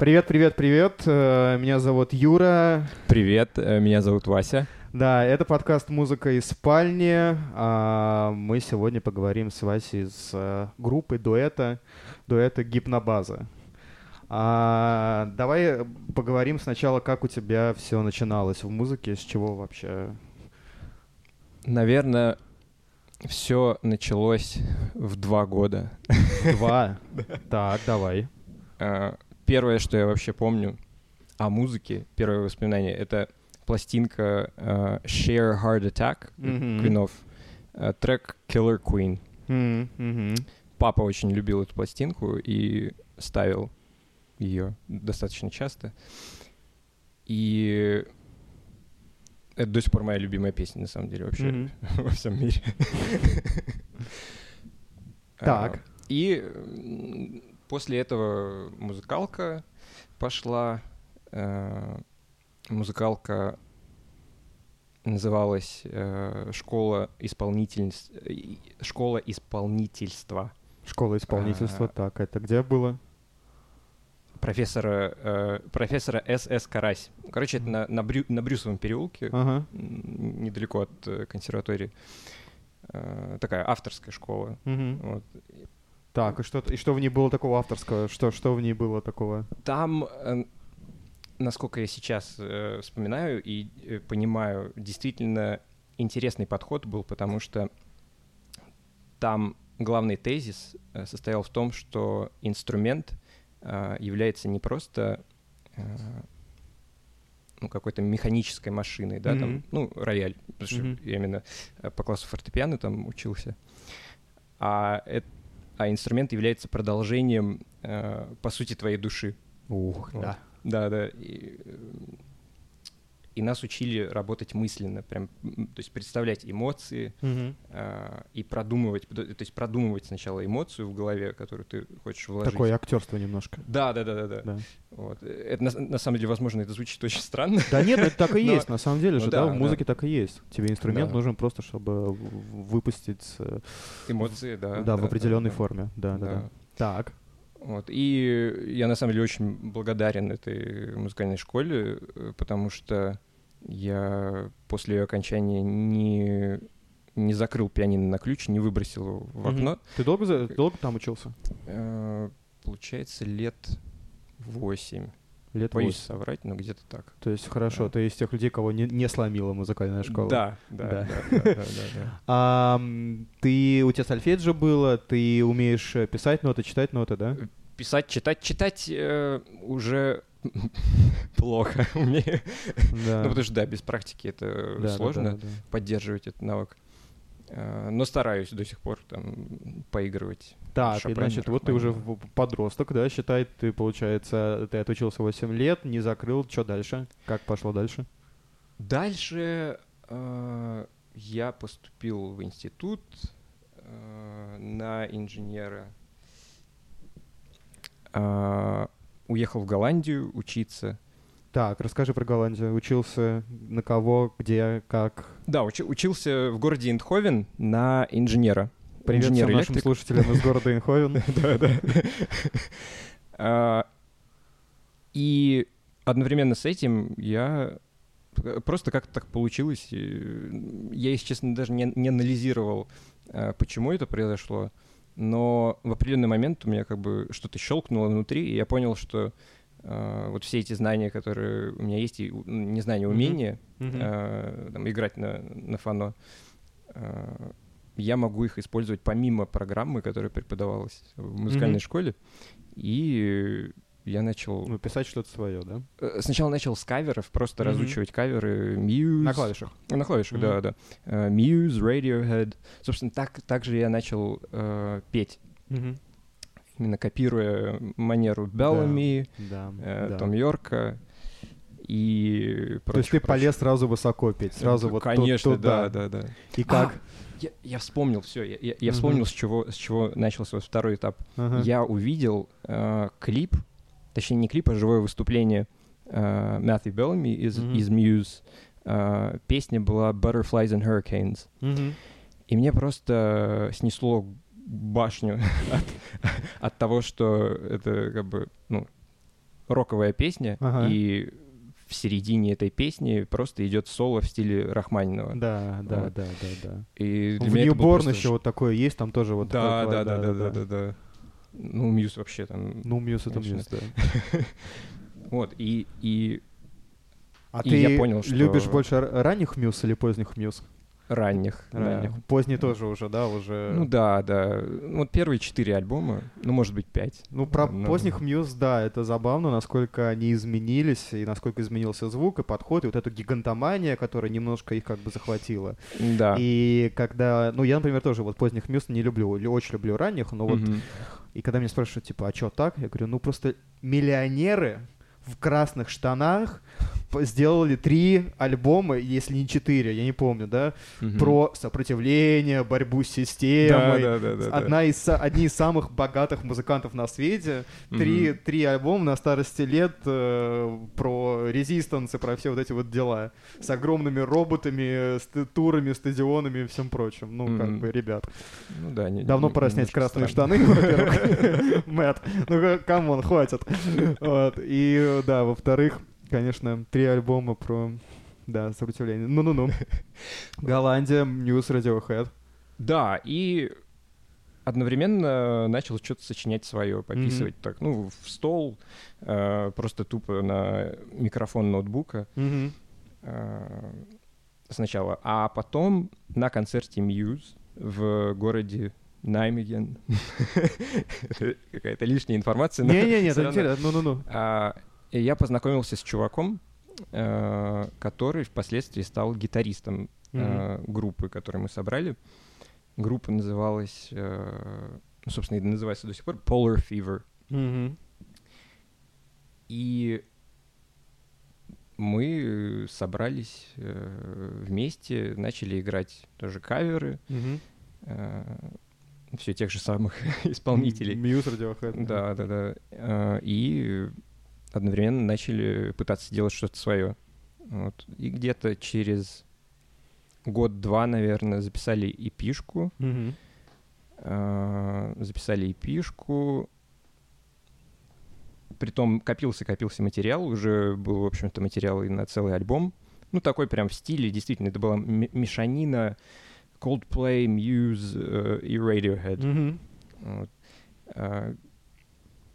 Привет, привет, привет. Э, Меня зовут Юра. Привет, э, меня зовут Вася. Да, это подкаст «Музыка из спальни». А, Мы сегодня поговорим с Васей с э, группой дуэта, дуэта «Гипнобаза». А, Давай поговорим сначала, как у тебя все начиналось в музыке, с чего вообще? Наверное, все началось в два года. Два? Так, давай. Первое, что я вообще помню о музыке, первое воспоминание, это пластинка э, Share Heart Attack Мгм. Квинов, э, трек Killer Queen. Мгм. Папа очень любил эту пластинку и ставил ее достаточно часто. И это до сих пор моя любимая песня, на самом деле, вообще Мгм. во всем мире. Так. А, И после этого музыкалка пошла. э, Музыкалка называлась э, школа исполнительств школа исполнительства Школа исполнительства. А. Так, это где было? профессора э, профессора С.С. Карась. Короче, это на, на, Брю- на Брюсовом переулке, Ага. недалеко от э, консерватории. Э, такая авторская школа. Мгм. Вот. Так, и что, и что в ней было такого авторского? Что, что в ней было такого? Там, э, насколько я сейчас э, вспоминаю и э, понимаю, действительно интересный подход был, потому что там главный тезис э, состоял в том, что инструмент э, является не просто э, ну, какой-то механической машиной, да, там, Мгм. ну, рояль, потому что Мгм. я именно э, по классу фортепиано там учился, а, эт- а инструмент является продолжением, э, по сути, твоей души. Ух, Вот. да. Да, да. И, э, и нас учили работать мысленно, прям, то есть представлять эмоции Мгм. э, и продумывать, то есть продумывать сначала эмоцию в голове, которую ты хочешь вложить. Такое актерство немножко. Да, да, да, да, да. Да. Вот. Это на, на самом деле, возможно, это звучит очень странно. Да нет, это так и есть, на самом деле ну же, да, в музыке так и есть. Тебе инструмент нужен просто, чтобы выпустить, э, Эмоции, да. да, в определенной форме. Да, да, да. Так. Вот. И я на самом деле очень благодарен этой музыкальной школе, э, потому что я после ее окончания не, не закрыл пианино на ключ, не выбросил его в окно. Ты долго, долго там учился? Э, Получается, лет восемь. Лет Боюсь восемь. соврать, но где-то так. То есть хорошо, Да. ты из тех людей, кого не, не сломила музыкальная школа. Да, да, Да. ты, у тебя сольфеджио было, ты умеешь э, писать ноты, читать ноты, да? Писать, читать, читать э, уже плохо умею. Да. Ну, потому что, да, без практики это Да, сложно. да, да. поддерживать этот навык. Э, Но стараюсь до сих пор там поигрывать. Так, и, значит, вот ты уже подросток, да, считай, ты, получается, ты отучился 8 лет, не закрыл, что дальше? Как пошло дальше? Дальше э, я поступил в институт э, на инженера. Э, Уехал в Голландию учиться. Так, расскажи про Голландию. Учился на кого, где, как? Да, учи- учился в городе Индховен на инженера. Привет всем нашим слушателям из города Инховен. Да, да. А, И одновременно с этим я просто как-то так получилось. Я, если честно, даже не, не анализировал, а, почему это произошло. Но в определенный момент у меня как бы что-то щелкнуло внутри, и я понял, что а, вот все эти знания, которые у меня есть, и у- не знания, Мгм. умения Мгм. э, там, играть на, на фано, э, я могу их использовать помимо программы, которая преподавалась в музыкальной Мгм. школе. И я начал... Ну, писать что-то свое, да? э, Сначала начал с каверов, просто Мгм. разучивать каверы Muse. На клавишах. На клавишах, Мгм. да, да. Э, Muse, Radiohead. Собственно, так, так же я начал э, петь, Мгм. именно копируя манеру Беллами, Да, э, да. Том Йорка и То есть ты прочих. полез сразу высоко петь, сразу вот ту- Конечно, туда. да, да, да. И как? Я, я вспомнил все. Я, я- вспомнил, с чего, с чего начался вот второй этап. Ага. Я увидел э, клип, точнее не клип, а живое выступление э, Matthew Bellamy из, Мгм. из Muse. Э, песня была Butterflies and Hurricanes. Мгм. И мне просто снесло башню от, от того, что это как бы, ну, роковая песня, Ага. и в середине этой песни просто идет соло в стиле Рахманинова. Да, да, Вот. да, да, да. И В New Born просто еще вот такое есть, там тоже вот да, такое, да, да, да, да, да, да. Ну, Muse вообще там. Ну, Muse это. Muse, да. Вот, и, и А И ты я понял, что- любишь больше ранних Muse или поздних Muse? ранних, ранних. Поздний тоже уже, да, уже... Ну да, да. Вот первые четыре альбома, ну, может быть, пять. Ну, про Ну. поздних Мьюз, да, это забавно, насколько они изменились, и насколько изменился звук и подход, и вот эта гигантомания, которая немножко их как бы захватила. Да. И когда, ну, я, например, тоже вот поздних Мьюз не люблю, лю- очень люблю ранних, но вот, Мгм. И когда меня спрашивают, типа, а что так? Я говорю, ну, просто миллионеры в красных штанах сделали три альбома, если не четыре, я не помню, да, Мгм. про сопротивление, борьбу с системой, Да, да, да, да, да. Одна из, са- одни из самых богатых музыкантов на свете. Три, Мгм. три альбома на старости лет э, про resistance и про все вот эти вот дела. С огромными роботами, ст- турами, стадионами и всем прочим. Ну, как Мгм. бы, ребят. Ну да, не- Давно не- пора снять красные странно. штаны, во-первых. Мэтт, ну come on, хватит. И э, да, во-вторых, конечно, три альбома про да, сопротивление. Ну-ну-ну. Голландия, Muse, Radiohead. Да, и одновременно начал что-то сочинять свое, пописывать так, ну, в стол, э, просто тупо на микрофон ноутбука Мгм. э, сначала, а потом на концерте Muse в городе Наймеген. Какая-то лишняя информация. Не-не-не, это интересно. Ну-ну-ну. И я познакомился с чуваком, э, который впоследствии стал гитаристом э, группы, которую мы собрали. Группа называлась, э, ну, собственно, и называется до сих пор Polar Fever. Мгм. И мы собрались э, вместе, начали играть тоже каверы Мгм. все тех же самых исполнителей. Мьюз, Radiohead. Да, да, да. Э, И одновременно начали пытаться делать что-то свое. Вот. И где-то через год-два, наверное, записали эпишку. Мгм. э, Записали эпишку. Притом копился-копился материал. Уже был, в общем-то, материал и на целый альбом. Ну, такой прям в стиле, действительно, это была мешанина Coldplay, Muse э, и Radiohead. Мгм. Вот.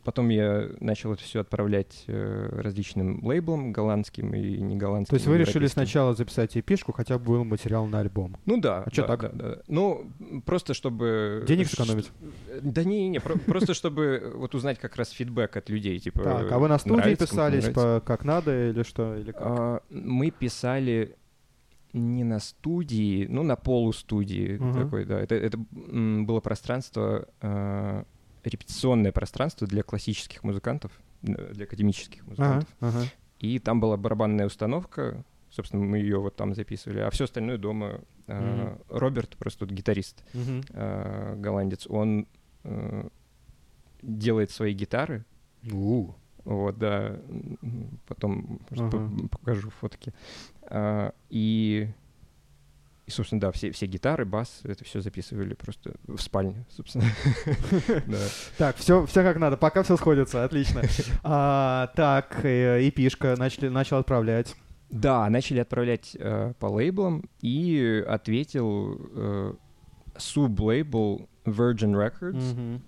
Потом я начал это все отправлять э, различным лейблам, голландским и не голландским. То есть вы решили сначала записать эпишку, хотя бы был материал на альбом. Ну да. А да, так? да, да. Ну, просто чтобы... Денег сэкономить? Да не-не, про- просто чтобы вот узнать как раз фидбэк от людей, типа... Так, а вы на студии не писались как надо или что? Или как? А, Мы писали не на студии, ну, на полустудии Мгм. такой, да. Это, было пространство, э, репетиционное пространство для классических музыкантов, э, для академических Ага, музыкантов. ага. И там была барабанная установка, собственно, мы ее вот там записывали, а все остальное дома. э, Мгм. Роберт, просто тут гитарист, Мгм. э, голландец, он э, делает свои гитары, У. вот, да. Потом Ага. покажу фотки. А, и, и, собственно, да, все, все гитары, бас, это все записывали просто в спальне, собственно. Так, все, как надо, пока все сходится, отлично. А, так, э, эпишка начали, начал отправлять. Да, начали отправлять э, по лейблам, и ответил э, суб-лейбл Virgin Records.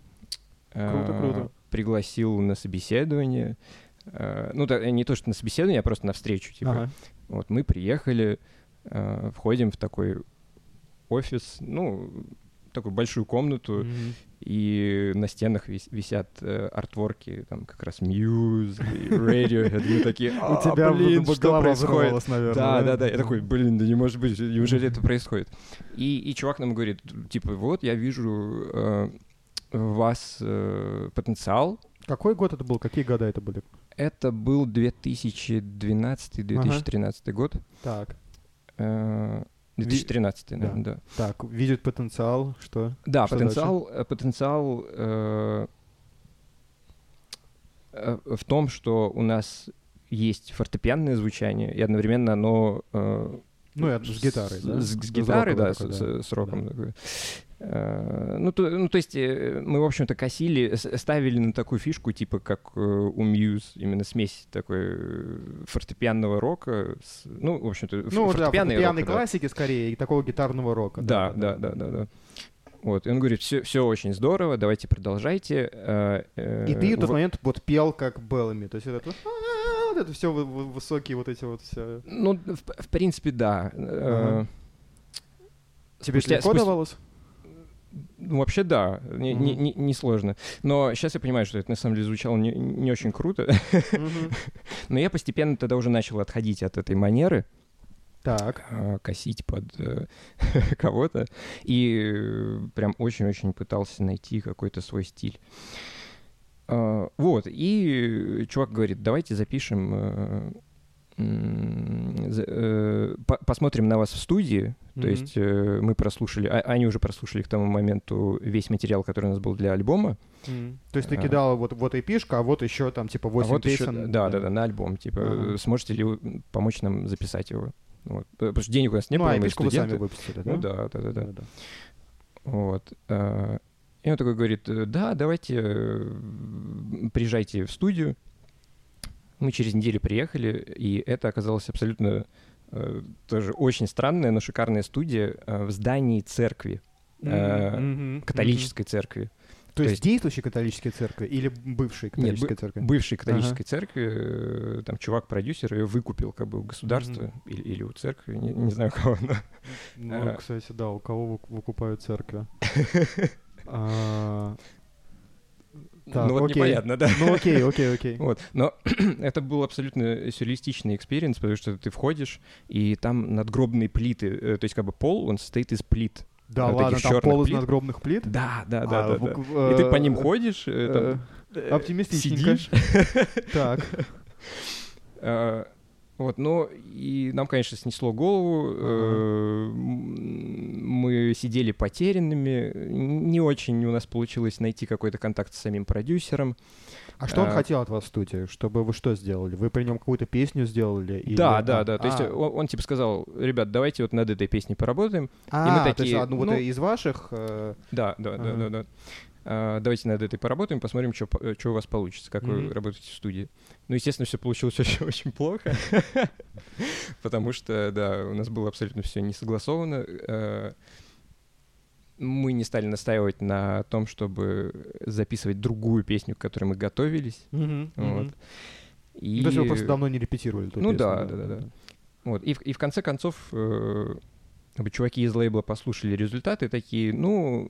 Э, Круто, круто. Пригласил на собеседование. Э, ну, не то, что на собеседование, а просто на встречу. Типа. Вот мы приехали, э, входим в такой офис, ну, такую большую комнату, Мгм. и на стенах вис- висят э, артворки, там как раз Muse, Radiohead, мы такие, У «А, тебя блин, что происходит?» наверное. Да, да, да. Я такой, блин, да не может быть, неужели это происходит? И, и чувак нам говорит, типа, вот я вижу э, вас э, потенциал. Какой год это был? Какие года это были? Это был 2012-2013 год. Так, Э, 2013, наверное, да. так, видит потенциал, что? Да, Что потенциал, э, потенциал э, э, в том, что у нас есть фортепианное звучание, и одновременно оно э, Ну, это с гитарой, да? С, с гитарой, да, такой, с, да. с- роком. Да. такой. Э, Ну то, ну, то есть э, мы, в общем-то, косили, ставили на такую фишку, типа как э, у Muse, именно смесь такой фортепианного рока, с- ну, в общем-то, Ну, да, фортепианный рок, фортепианной да. классики скорее, и такого гитарного рока. Да, да, да, да, да. Вот, и он говорит, все, все очень здорово, давайте продолжайте. И ты в тот момент вот пел как Беллами, то есть это вот, это все высокие вот эти вот все. Ну, в, в принципе, да. Э, Ага. Тебе спустя- легко спустя- давалось? Ну, вообще, да, не, не, Мгм. не, не сложно. Но сейчас я понимаю, что это на самом деле звучало не, не очень круто. Мгм. Но я постепенно тогда уже начал отходить от этой манеры, Так. э, косить под э, кого-то, и э, прям очень-очень пытался найти какой-то свой стиль. Э, Вот, и чувак говорит, давайте запишем, э, э, по- посмотрим на вас в студии. То есть э, мы прослушали, а- они уже прослушали к тому моменту весь материал, который у нас был для альбома. То есть ты А. кидал вот, вот эпишка, а вот еще там типа 8 а вот еще, песен. да, да, да, на альбом. Типа, сможете ли вы помочь нам записать его? Вот. Потому что денег у нас не ну, было, а мы эпишку вы сами выпустили, да? Ну да, да, да, да. Вот. И он такой говорит, э, да, давайте э, приезжайте в студию. Мы через неделю приехали, и это оказалось абсолютно э, тоже очень странная, но шикарная студия в здании церкви, мгм, католической церкви. мгм. То то есть есть- действующей католической церкви или бывшей католической бы- церкви? Бывшей католической церкви, э, там чувак-продюсер ее выкупил как бы у государства Мгм. или, или у церкви, не, не знаю у кого. но- Ну, А. кстати, да, у кого вык- выкупают церкви? А, Так, ну вот окей. непонятно, да. Ну окей, окей, окей. Вот. Но это был абсолютно сюрреалистичный experience, потому что ты входишь, и там надгробные плиты, э, то есть как бы пол, он состоит из плит. Да вот ладно, там пол из плит. надгробных плит? Да, да, А, да, да. в- да. И ты по ним э, ходишь, э, там, Оптимистичненько. сидишь. Так. Э, Вот, ну и нам, конечно, снесло голову. э, м, Мы сидели потерянными. Не очень у нас получилось найти какой-то контакт с самим продюсером. А что он А. хотел от вас в студии? Чтобы вы что сделали? Вы при нем какую-то песню сделали? или- Да, а, да, да. То есть а, он, он, типа сказал, ребят, давайте вот над этой песней поработаем. а, мы то есть такие, одну вот ну, из ваших... э, Да, да, да, да, да. А, давайте над этой поработаем, посмотрим, что у вас получится, как вы Мгм. работаете в студии. Ну, естественно, все получилось очень, очень плохо, потому что, да, у нас было абсолютно все не согласовано. Э, Мы не стали настаивать на том, чтобы записывать другую песню, к которой мы готовились. мгм, Вот. И... То есть вы просто давно не репетировали эту Ну песню, да, да, да, да. Вот. И, в, и в конце концов, э, как бы чуваки из лейбла послушали результаты, такие, ну,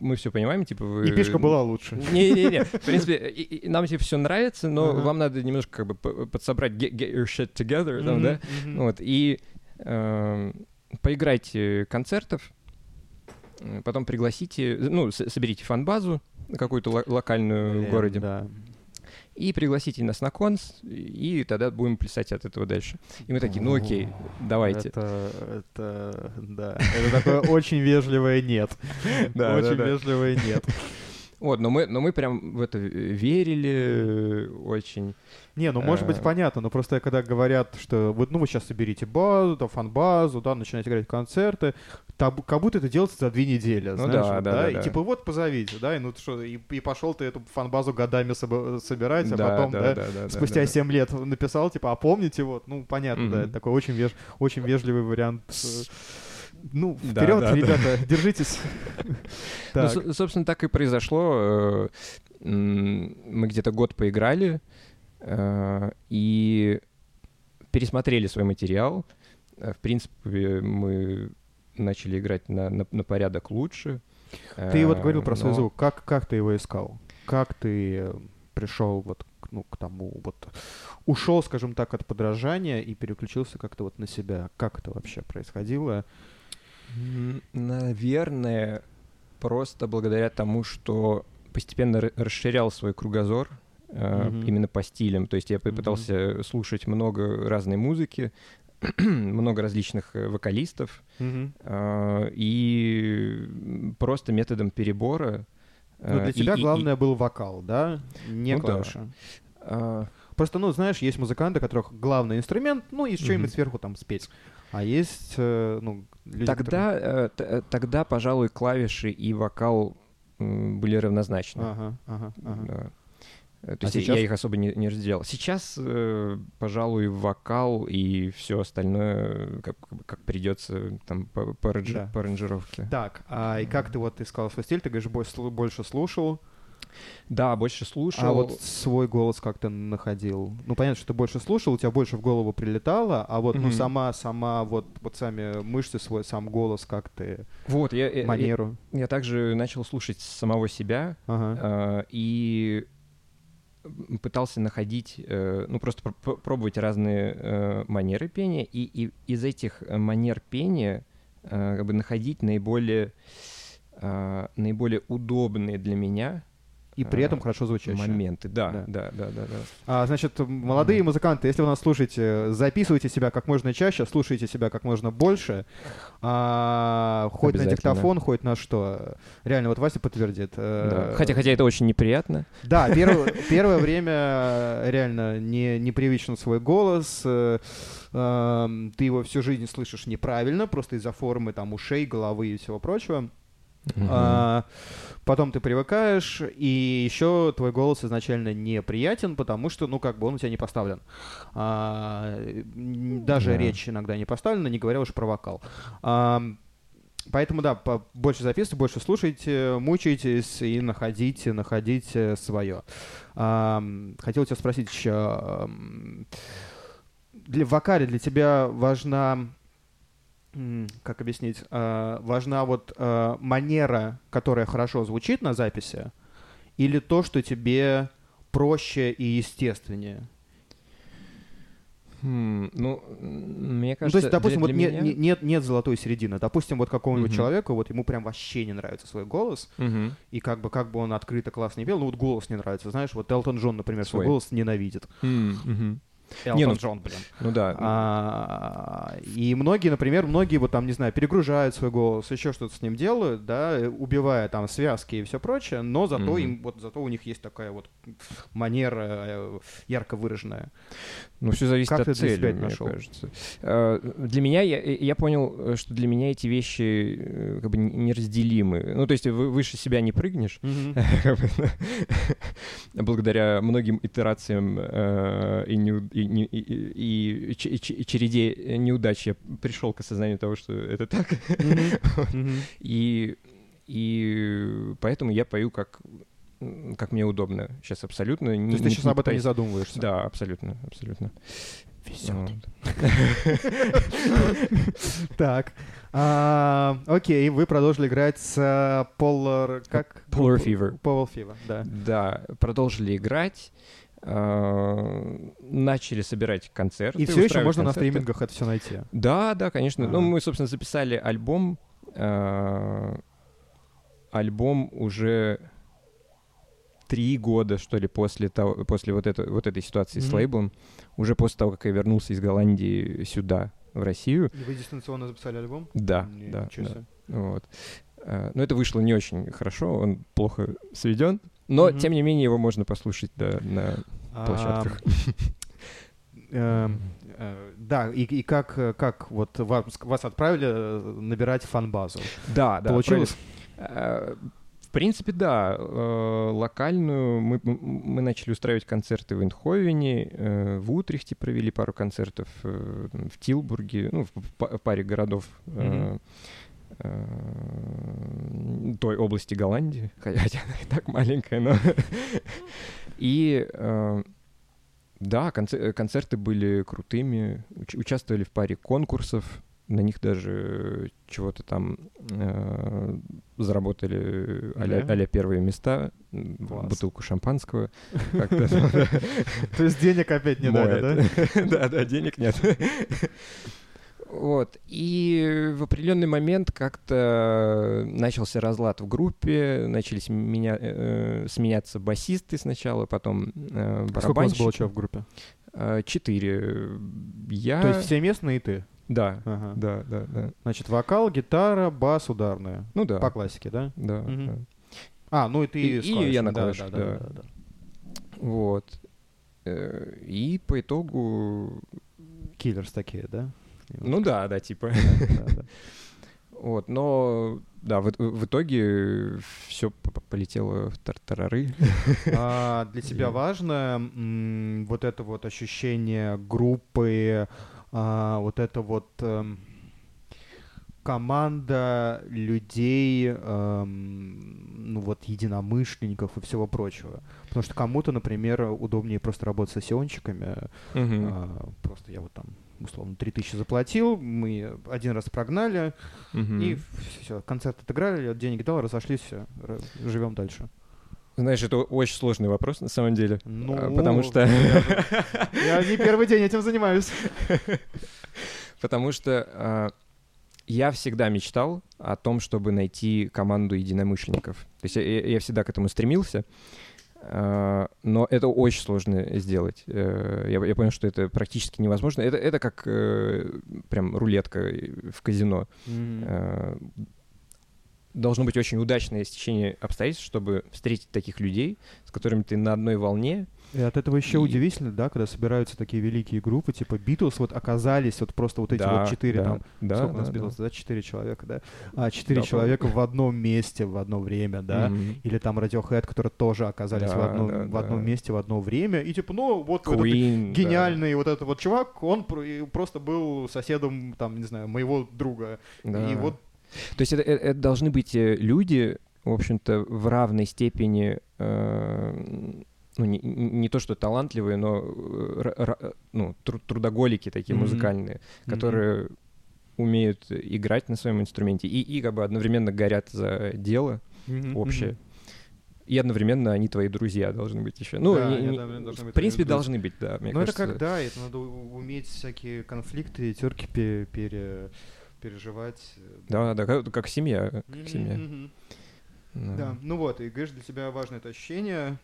мы все понимаем, типа вы... И пешка была лучше. Не-не-не, в принципе, и- и нам типа все нравится, но вам надо немножко как бы подсобрать get, get your shit together, там, да? Вот, и эм, поиграйте концертов, э, потом пригласите, ну, соберите фан-базу какую-то ло- локальную в городе, Да. И пригласите нас на конс, и тогда будем плясать от этого дальше. И мы такие, ну окей, давайте. Это, это, да. Это такое очень вежливое нет. Очень вежливое нет. Вот, но мы, но мы прям в это верили э, очень. Не, ну может быть Э. понятно, но просто когда говорят, что вот, ну вы сейчас соберите базу, там фан-базу, да, начинаете играть концерты, табу- как будто это делается за две недели, Ну знаешь, да, вот, да, да, и да. типа вот позовите, да, и ну что, и, и пошел ты эту фан-базу годами собо- собирать, а Да, потом, да, да, да, да, да, спустя да. 7 лет написал, типа, а помните, вот, ну понятно, да, Мгм. это такой очень, веж- очень вежливый вариант. Ну, Да, вперед, да, да. ребята, держитесь. Ну, Так. со- собственно, так и произошло. Э, Мы где-то год поиграли э, и пересмотрели свой материал. Э, В принципе, мы начали играть на, на- на порядок лучше. Ты вот говорил про свой но- звук. Как, как ты его искал? Как ты пришел вот ну, к тому, вот ушел, скажем так, от подражания и переключился как-то вот на себя? Как это вообще происходило? Наверное, просто благодаря тому, что постепенно ра- расширял свой кругозор Мгм. именно по стилям. То есть я попытался слушать много разной музыки, много различных э, вокалистов, э, и просто методом перебора. Ну, для и- тебя и- и- главное был вокал, да? Не Ну да. клавиши. а, Просто, ну, знаешь, есть музыканты, у которых главный инструмент, ну, и что-нибудь сверху там спеть. А есть, э, ну, люди, Тогда, которые- э, э, тогда, пожалуй, клавиши и вокал были равнозначны. Ага, ага, ага. Да. Э, То А есть я- сейчас? я их особо не, не разделял. Сейчас, э, пожалуй, вокал и все остальное, как, как придется там по, по, Да. по аранжировке. Так, а и как ты вот искал свой стиль? Ты говоришь, больше слушал, Да, больше слушал. а вот свой голос как ты находил? Ну, понятно, что ты больше слушал, у тебя больше в голову прилетало, а вот, ну, Мгм. сама, сама, вот, вот сами мышцы, свой сам голос, как ты, Вот, я, я- я, манеру. я также начал слушать самого себя Ага. э, и пытался находить, э, ну просто пр- пр- пробовать разные э, манеры пения, и, и из этих манер пения э, как бы находить наиболее, э, наиболее удобные для меня И при этом хорошо звучащие. моменты. Да, Да. да, да, да, да. А, значит, молодые музыканты, если вы нас слушаете, записывайте себя как можно чаще, слушайте себя как можно больше. А, хоть на диктофон, хоть на что. Реально, вот Вася подтвердит. э, Да. Хотя, хотя это очень неприятно. Да, перв- первое время реально не, непривычен свой голос. э, эм, Ты его всю жизнь слышишь неправильно, просто из-за формы там ушей, головы и всего прочего. А, потом ты привыкаешь, и еще твой голос изначально неприятен, потому что, ну, как бы он у тебя не поставлен. А, даже Да. речь иногда не поставлена, не говоря уж про вокал. А, Поэтому, да, больше записывайте, больше слушайте, мучайтесь и находите, находите свое. хотел тебя спросить еще, для в вокале для тебя важна, как объяснить, а, важна вот а, манера, которая хорошо звучит на записи, или то, что тебе проще и естественнее? Хм, ну, мне Ну, кажется, то есть, допустим, для- вот для нет, меня- не- нет, нет золотой середины. Допустим, вот какому-нибудь Мгм. человеку, вот ему прям вообще не нравится свой голос, Мгм. и как бы, как бы он открыто классно не пел, ну вот голос не нравится. Знаешь, вот Элтон Джон, например, свой, Свой. голос ненавидит. Мгм. Элтон Не, ну, Джон, блин. Ну да. А, и многие, например, многие вот там, не знаю, перегружают свой голос, еще что-то с ним делают, да, э, убивая там связки и все прочее, но зато Мгм. им, вот зато у них есть такая вот манера э, ярко выраженная. Ну, все зависит Как от ты для цели, себя это мне нашел? кажется. Э, Для меня, я, я понял, что для меня эти вещи как бы неразделимы. Ну, то есть вы- выше себя не прыгнешь, бы, благодаря многим итерациям и, не- и- и- и и череде неудач я пришел к осознанию того, что это так. И, и поэтому я пою как, как мне удобно. Сейчас абсолютно. То есть ты сейчас об этом не задумываешься? Да, абсолютно, абсолютно. Вот. Так. А, Окей, вы продолжили играть с э, Polar... Как? Polar Fever. Polar Fever, да. Да, продолжили играть, э, начали собирать концерты. И все еще можно на концерты. стримингах это все найти. Да, да, конечно. Ну, Ага. мы, собственно, записали альбом. э, Альбом уже три года, что ли, после, того, после вот, это, вот этой ситуации с Мгм. лейблом. Уже после того, как я вернулся из Голландии сюда, в Россию. И вы дистанционно записали альбом? Да, Ни- да, да. Вот. Э, Но это вышло не очень хорошо, он плохо сведен. Но, Мгм. тем не менее, его можно послушать да, на площадках. эм, э, Да, и, и как, как вот вас, вас отправили э, набирать фан-базу? Да, да. Получилось? Э, В принципе, да. Локальную мы, мы начали устраивать концерты в Эндховене, э, в Утрехте провели пару концертов, в Тилбурге, ну, в па- паре городов э, той области Голландии, хотя она и так маленькая, но... И э, да, конце- э, концерты были крутыми, уч- участвовали в паре конкурсов, на них даже чего-то там э, заработали а-ля, а-ля первые места, Класс. бутылку шампанского. То есть денег опять не дали, да? Да, да, денег нет. Вот. И в определенный момент как-то начался разлад в группе, начались меня, э, сменяться басисты сначала, потом э, А Сколько у вас было барабанщики. человек в группе? Э, Четыре. Я... То есть все местные и ты? Да, Ага. да, да, да. Значит, вокал, гитара, бас, ударная. Ну да. По классике, да? Да, Мгм. да. А, ну и ты И- и я на да, клавишах, да, да, да. да, да. Вот. Э, и по итогу... Киллерс такие, да? Ну да, да, типа. Вот, но да, в, в итоге все полетело в тартарары. А, для тебя важно м, вот это вот ощущение группы, а, вот это вот эм, команда людей, эм, ну вот единомышленников и всего прочего. Потому что кому-то, например, удобнее просто работать с сессионщиками. Мгм. А, просто я вот там условно 3000 заплатил, мы один раз прогнали, Мгм. и все, концерт отыграли, денег дал, разошлись, все, живем дальше. Знаешь, это очень сложный вопрос на самом деле. Ну, А, потому что... Я не первый день этим занимаюсь. Потому что а, я всегда мечтал о том, чтобы найти команду единомышленников. То есть я, я- я всегда к этому стремился, но это очень сложно сделать. Э, Я, я понял, что это практически невозможно. Это, это как э, прям рулетка в казино. Э, Должно быть очень удачное стечение обстоятельств, чтобы встретить таких людей, с которыми ты на одной волне. И от этого еще И- удивительно, да, когда собираются такие великие группы, типа Битлз, вот оказались вот просто вот эти Да, вот четыре да, там, да, сколько у нас да, Битлз, да, четыре человека, да, а четыре Да, человека в одном месте в одно время, да, Мгм. или там Radiohead, которые тоже оказались в, Да, одном, да, в одном да. месте в одно время, и типа, ну, вот этот Queen, да. гениальный вот этот вот чувак, он просто был соседом, там, не знаю, моего друга, Да. и вот То есть это, это- это должны быть э, люди, в общем-то, в равной степени, э, ну, не, не- то что талантливые, но э, ра- ну, тру- трудоголики такие Мгм. музыкальные, которые умеют играть на своем инструменте и, и как бы одновременно горят за дело Мгм, общее. И одновременно они твои друзья должны быть еще. Ну, Да, не- они не- одновременно должны быть в принципе, друзья. должны быть, да, мне ну, кажется. это как, да, это надо уметь всякие конфликты, терки пе- пере- переживать. э, Да, да, как, как семья. Как Мгм, семья. мгм. Да. Да, ну вот, и говоришь, для тебя важно это ощущение.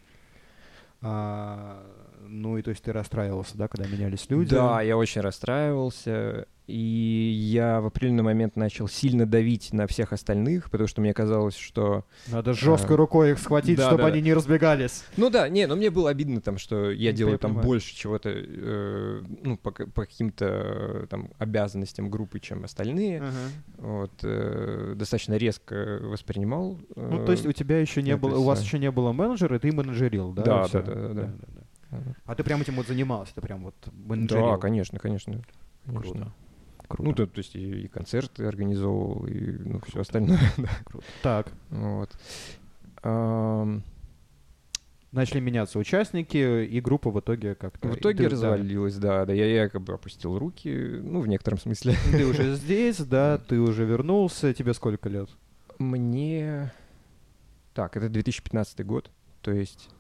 А, ну и то есть ты расстраивался, да, когда менялись люди? Да, я очень расстраивался. И я в определенный момент начал сильно давить на всех остальных, потому что мне казалось, что... Надо жесткой рукой их схватить, да, чтобы да. они не разбегались. Ну да, не, но мне было обидно там, что я Ну, делаю я там понимаю. больше чего-то, э, ну, по, по каким-то э, там обязанностям группы, чем остальные. Ага. Вот, э, достаточно резко воспринимал. Ну, то есть э, у тебя еще не было, у вас еще не было менеджера, и ты менеджерил, да? Да, всё? да, да, да, да. А ты прям этим вот занимался, ты прям вот менеджерил? Да, конечно, конечно. конечно. Круто. Круто. Ну, то, то есть и, и концерты организовывал, и ну, все остальное. да. Круто. Так, Вот. Начали меняться участники, и группа в итоге как-то... В итоге ты- да. развалилась, да, да. Я, я как бы опустил руки, ну, в некотором смысле. Ты уже здесь, да, ты уже вернулся, тебе сколько лет? Мне... Так, это 2015 год, то есть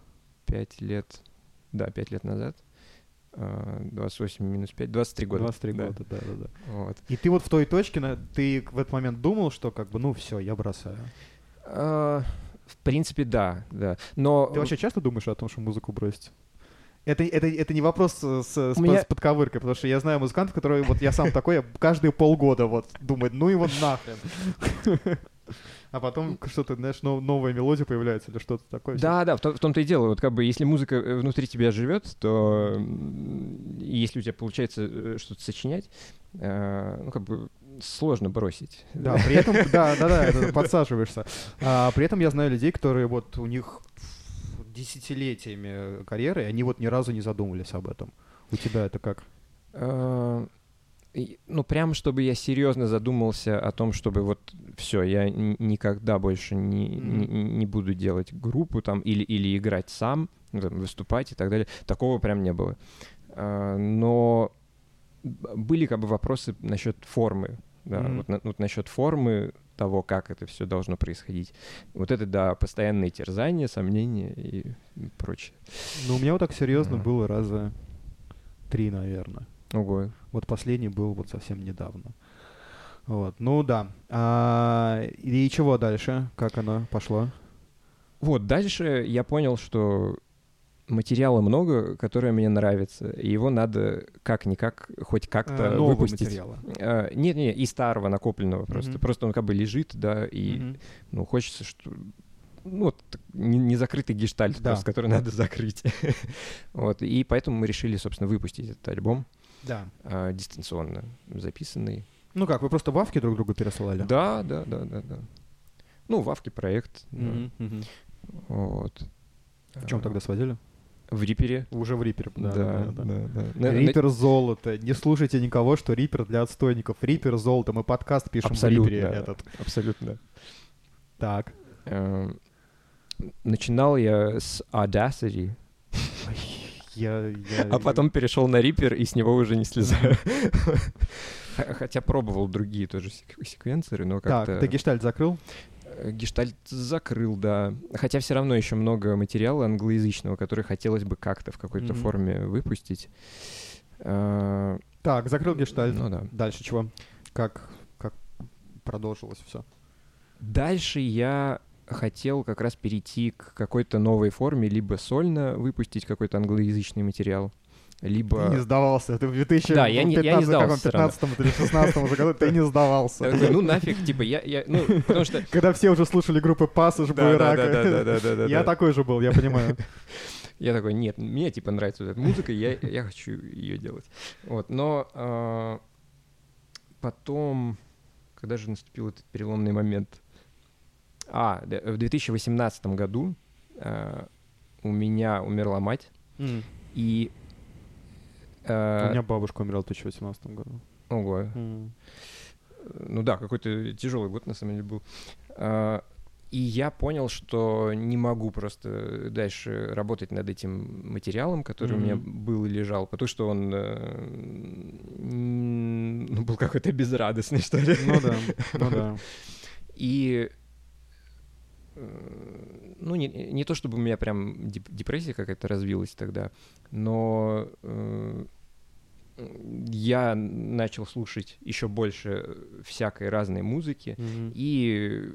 5 лет... Да, 5 лет назад. А, 28 минус 5, 23 года. 23 да. года, да, да, да. Вот. И ты вот в той точке, ты в этот момент думал, что как бы, ну все, я бросаю. А, в принципе, да, да. Но... Ты вообще часто думаешь о том, что музыку бросить? Это, это, это не вопрос с, с, с меня- с подковыркой, потому что я знаю музыкантов, которые, вот я сам такой, я каждые полгода вот думаю, ну его нахрен. А потом что-то, знаешь, нов- новая мелодия появляется или что-то такое. Да, да, в, том- в том-то и дело. Вот как бы если музыка э, внутри тебя живет, то если у тебя получается э, что-то сочинять, э, ну как бы сложно бросить. Да, при этом, да, да, да, подсаживаешься. А, при этом я знаю людей, которые вот у них десятилетиями карьеры, они вот ни разу не задумывались об этом. У тебя это как? Ну, прям чтобы я серьезно задумался о том, чтобы вот все, я никогда больше не, не, не буду делать группу там или, или играть сам, там, выступать и так далее. Такого прям не было. Э, Но были как бы вопросы насчет формы. Да, Мгм. вот, на- вот насчет формы того, как это все должно происходить. Вот это, да, постоянные терзания, сомнения и прочее. Ну, у меня вот так серьезно Ага. было раза три, наверное. Ого. Вот последний был вот совсем недавно. Вот, ну да. А, и чего дальше? Как оно пошло? Вот, дальше я понял, что материала много, которое мне нравится, и его надо как-никак, хоть как-то А, выпустить. материала. А, нет, нет, и старого накопленного просто. Мгм. просто он как бы лежит, да, и Мгм. ну, хочется, что ну, вот, не, не закрытый гештальт, Да. просто, который надо закрыть. вот, и поэтому мы решили, собственно, выпустить этот альбом Да. а, дистанционно записанный. Ну как, вы просто вавки друг другу пересылали? Да, да, да, да, да. Ну, Вавки проект. да, Мгм, мгм. Вот. В чем А, тогда сводили? В Рипере. Уже в Рипере. Да, да, да. да. На- на- Рипер золото. Не слушайте никого, что Рипер для отстойников. Рипер золото. Мы подкаст пишем Абсолютно. в Рипере этот. Абсолютно. Так. Эм, Начинал я с Audacity, Я, я- а потом перешел на Reaper и с него уже не слезаю. Хотя пробовал другие тоже сек- секвенсоры, но Так, как-то... ты гештальт закрыл? э, Гештальт закрыл, да. Хотя все равно еще много материала англоязычного, который хотелось бы как-то в какой-то Мгм. форме выпустить. Э, Так, закрыл гештальт. Ну да. Дальше чего? Как, как продолжилось все? Дальше я хотел как раз перейти к какой-то новой форме, либо сольно выпустить какой-то англоязычный материал, либо... Ты не сдавался. Ты в 2015 Да, я не- я не сдался всё равно. 15 или 16 году ты не сдавался. такой, ну нафиг, типа, я, я, ну, потому что... Когда все уже слушали группы Пассаж, Буерак. да, Я такой же был, я понимаю. Я такой, нет, мне типа нравится эта музыка, я, я хочу ее делать. Вот, но а, потом, когда же наступил этот переломный момент? А, в 2018 году а, у меня умерла мать, М. и... У а, меня бабушка умерла в 2018 году. Ого, М. ну да, какой-то тяжелый год на самом деле был. А, И я понял, что не могу просто дальше работать над этим материалом, который у меня был и лежал, потому что он э, ну, был какой-то безрадостный, что ли. Ну да, ну да. И э, ну, не, не то чтобы у меня прям деп- депрессия какая-то развилась тогда, но э, я начал слушать еще больше всякой разной музыки Мгм. и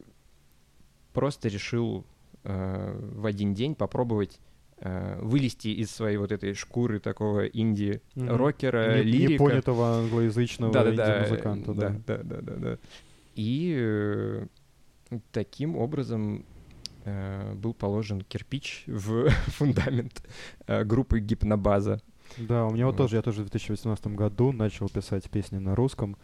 просто решил э, в один день попробовать э, вылезти из своей вот этой шкуры такого инди-рокера, Не- лирика. Непонятого англоязычного инди-музыканта, да. да, да, да, да. И э, таким образом э, был положен кирпич в фундамент э, группы Гипнобаза. Да, у меня вот Вот. тоже, я тоже в 2018 году начал писать песни на русском.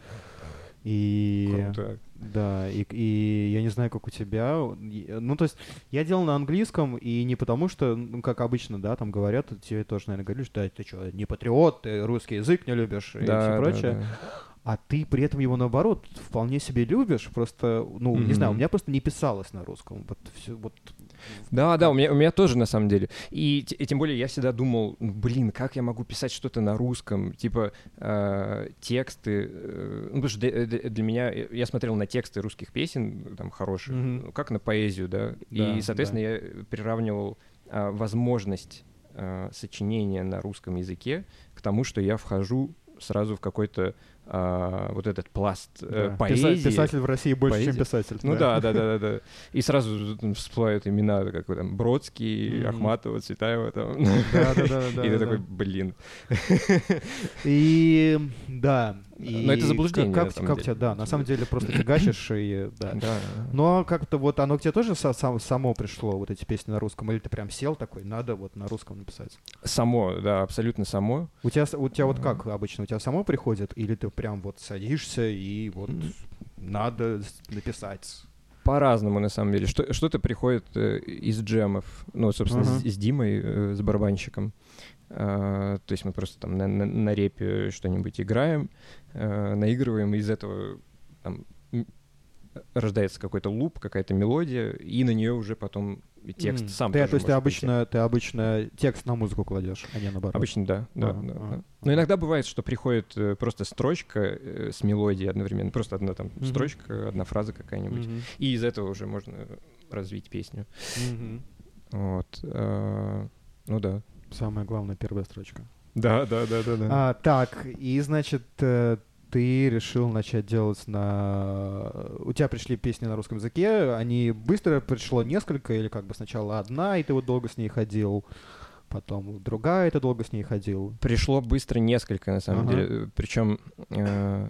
И Круто. да, и, и я не знаю, как у тебя. Ну, то есть, я делал на английском, и не потому что, ну, как обычно, да, там говорят, тебе тоже, наверное, говорили, что «Да, ты что, не патриот, ты русский язык не любишь и Да, все да, прочее. да. А ты при этом его наоборот вполне себе любишь, просто, ну, не знаю, у меня просто не писалось на русском. Вот все, вот. Да, да, у меня, у меня тоже на самом деле. И, и тем более я всегда думал, ну, блин, как я могу писать что-то на русском, типа э, тексты. э, ну, потому что для, для- меня э, я смотрел на тексты русских песен, там хороших, ну, как на поэзию, да. Да, и, соответственно, я приравнивал а, возможность а, сочинения на русском языке к тому, что я вхожу сразу в какой-то а, вот этот пласт э, да. поэзии. Писа- Писатель в России больше, чем Поэзии. писатель. Ну да, да, да, да, да. И сразу там всплывают имена, как там Бродский, Мгм. Ахматова, Цветаева там. Да, да, да, да, И ты да. такой, блин. И да. И Но это заблуждение, Как, как, как тебя, да, на самом деле просто фигачишь и да. Да. Но как-то вот оно к тебе тоже со- сам- само пришло, вот эти песни на русском, или ты прям сел такой, надо вот на русском написать? Само, да, абсолютно само. У тебя, у тебя вот как обычно, у тебя само приходит, или ты прям вот садишься и вот надо написать? По-разному, на самом деле. Что- Что-то приходит э, из джемов. Ну, собственно, с, с Димой, э, с барабанщиком. А, то есть мы просто там на, на- на репе что-нибудь играем, э, наигрываем, и из этого там, рождается какой-то луп, какая-то мелодия, и на нее уже потом текст М. сам Ты, то есть ты прийти. обычно, ты обычно текст на музыку кладешь, а не наоборот? Обычно да, да, А, да, а. да. Но иногда бывает, что приходит э, просто строчка э, с мелодией одновременно, просто одна там Мгм. строчка, одна фраза какая-нибудь, Мгм. и из этого уже можно развить песню. Мгм. Вот. э, Ну да. Самая главная первая строчка. Да, да, да, да, да. А, так, и значит, э, ты решил начать делать на... У тебя пришли песни на русском языке, они быстро пришло несколько, или как бы сначала одна, и ты вот долго с ней ходил, потом другая, и ты долго с ней ходил. Пришло быстро несколько, на самом Ага. деле. Причем э,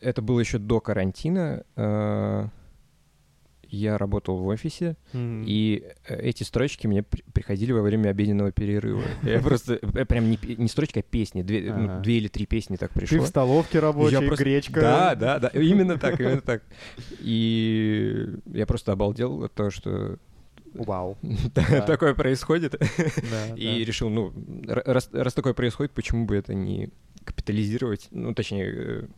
это было еще до карантина. э, я работал в офисе, Мгм. и э, эти строчки мне при- приходили во время обеденного перерыва. Я просто э, прям не, строчка, а песни. Две, ну, две или три песни так Ты пришло. в столовке рабочей, просто- гречка. Да, да, да, именно так, именно так. И я просто обалдел от того, что Вау. Да. такое происходит. Да, И да. решил, ну, ра- раз, раз такое происходит, почему бы это не капитализировать, ну, точнее,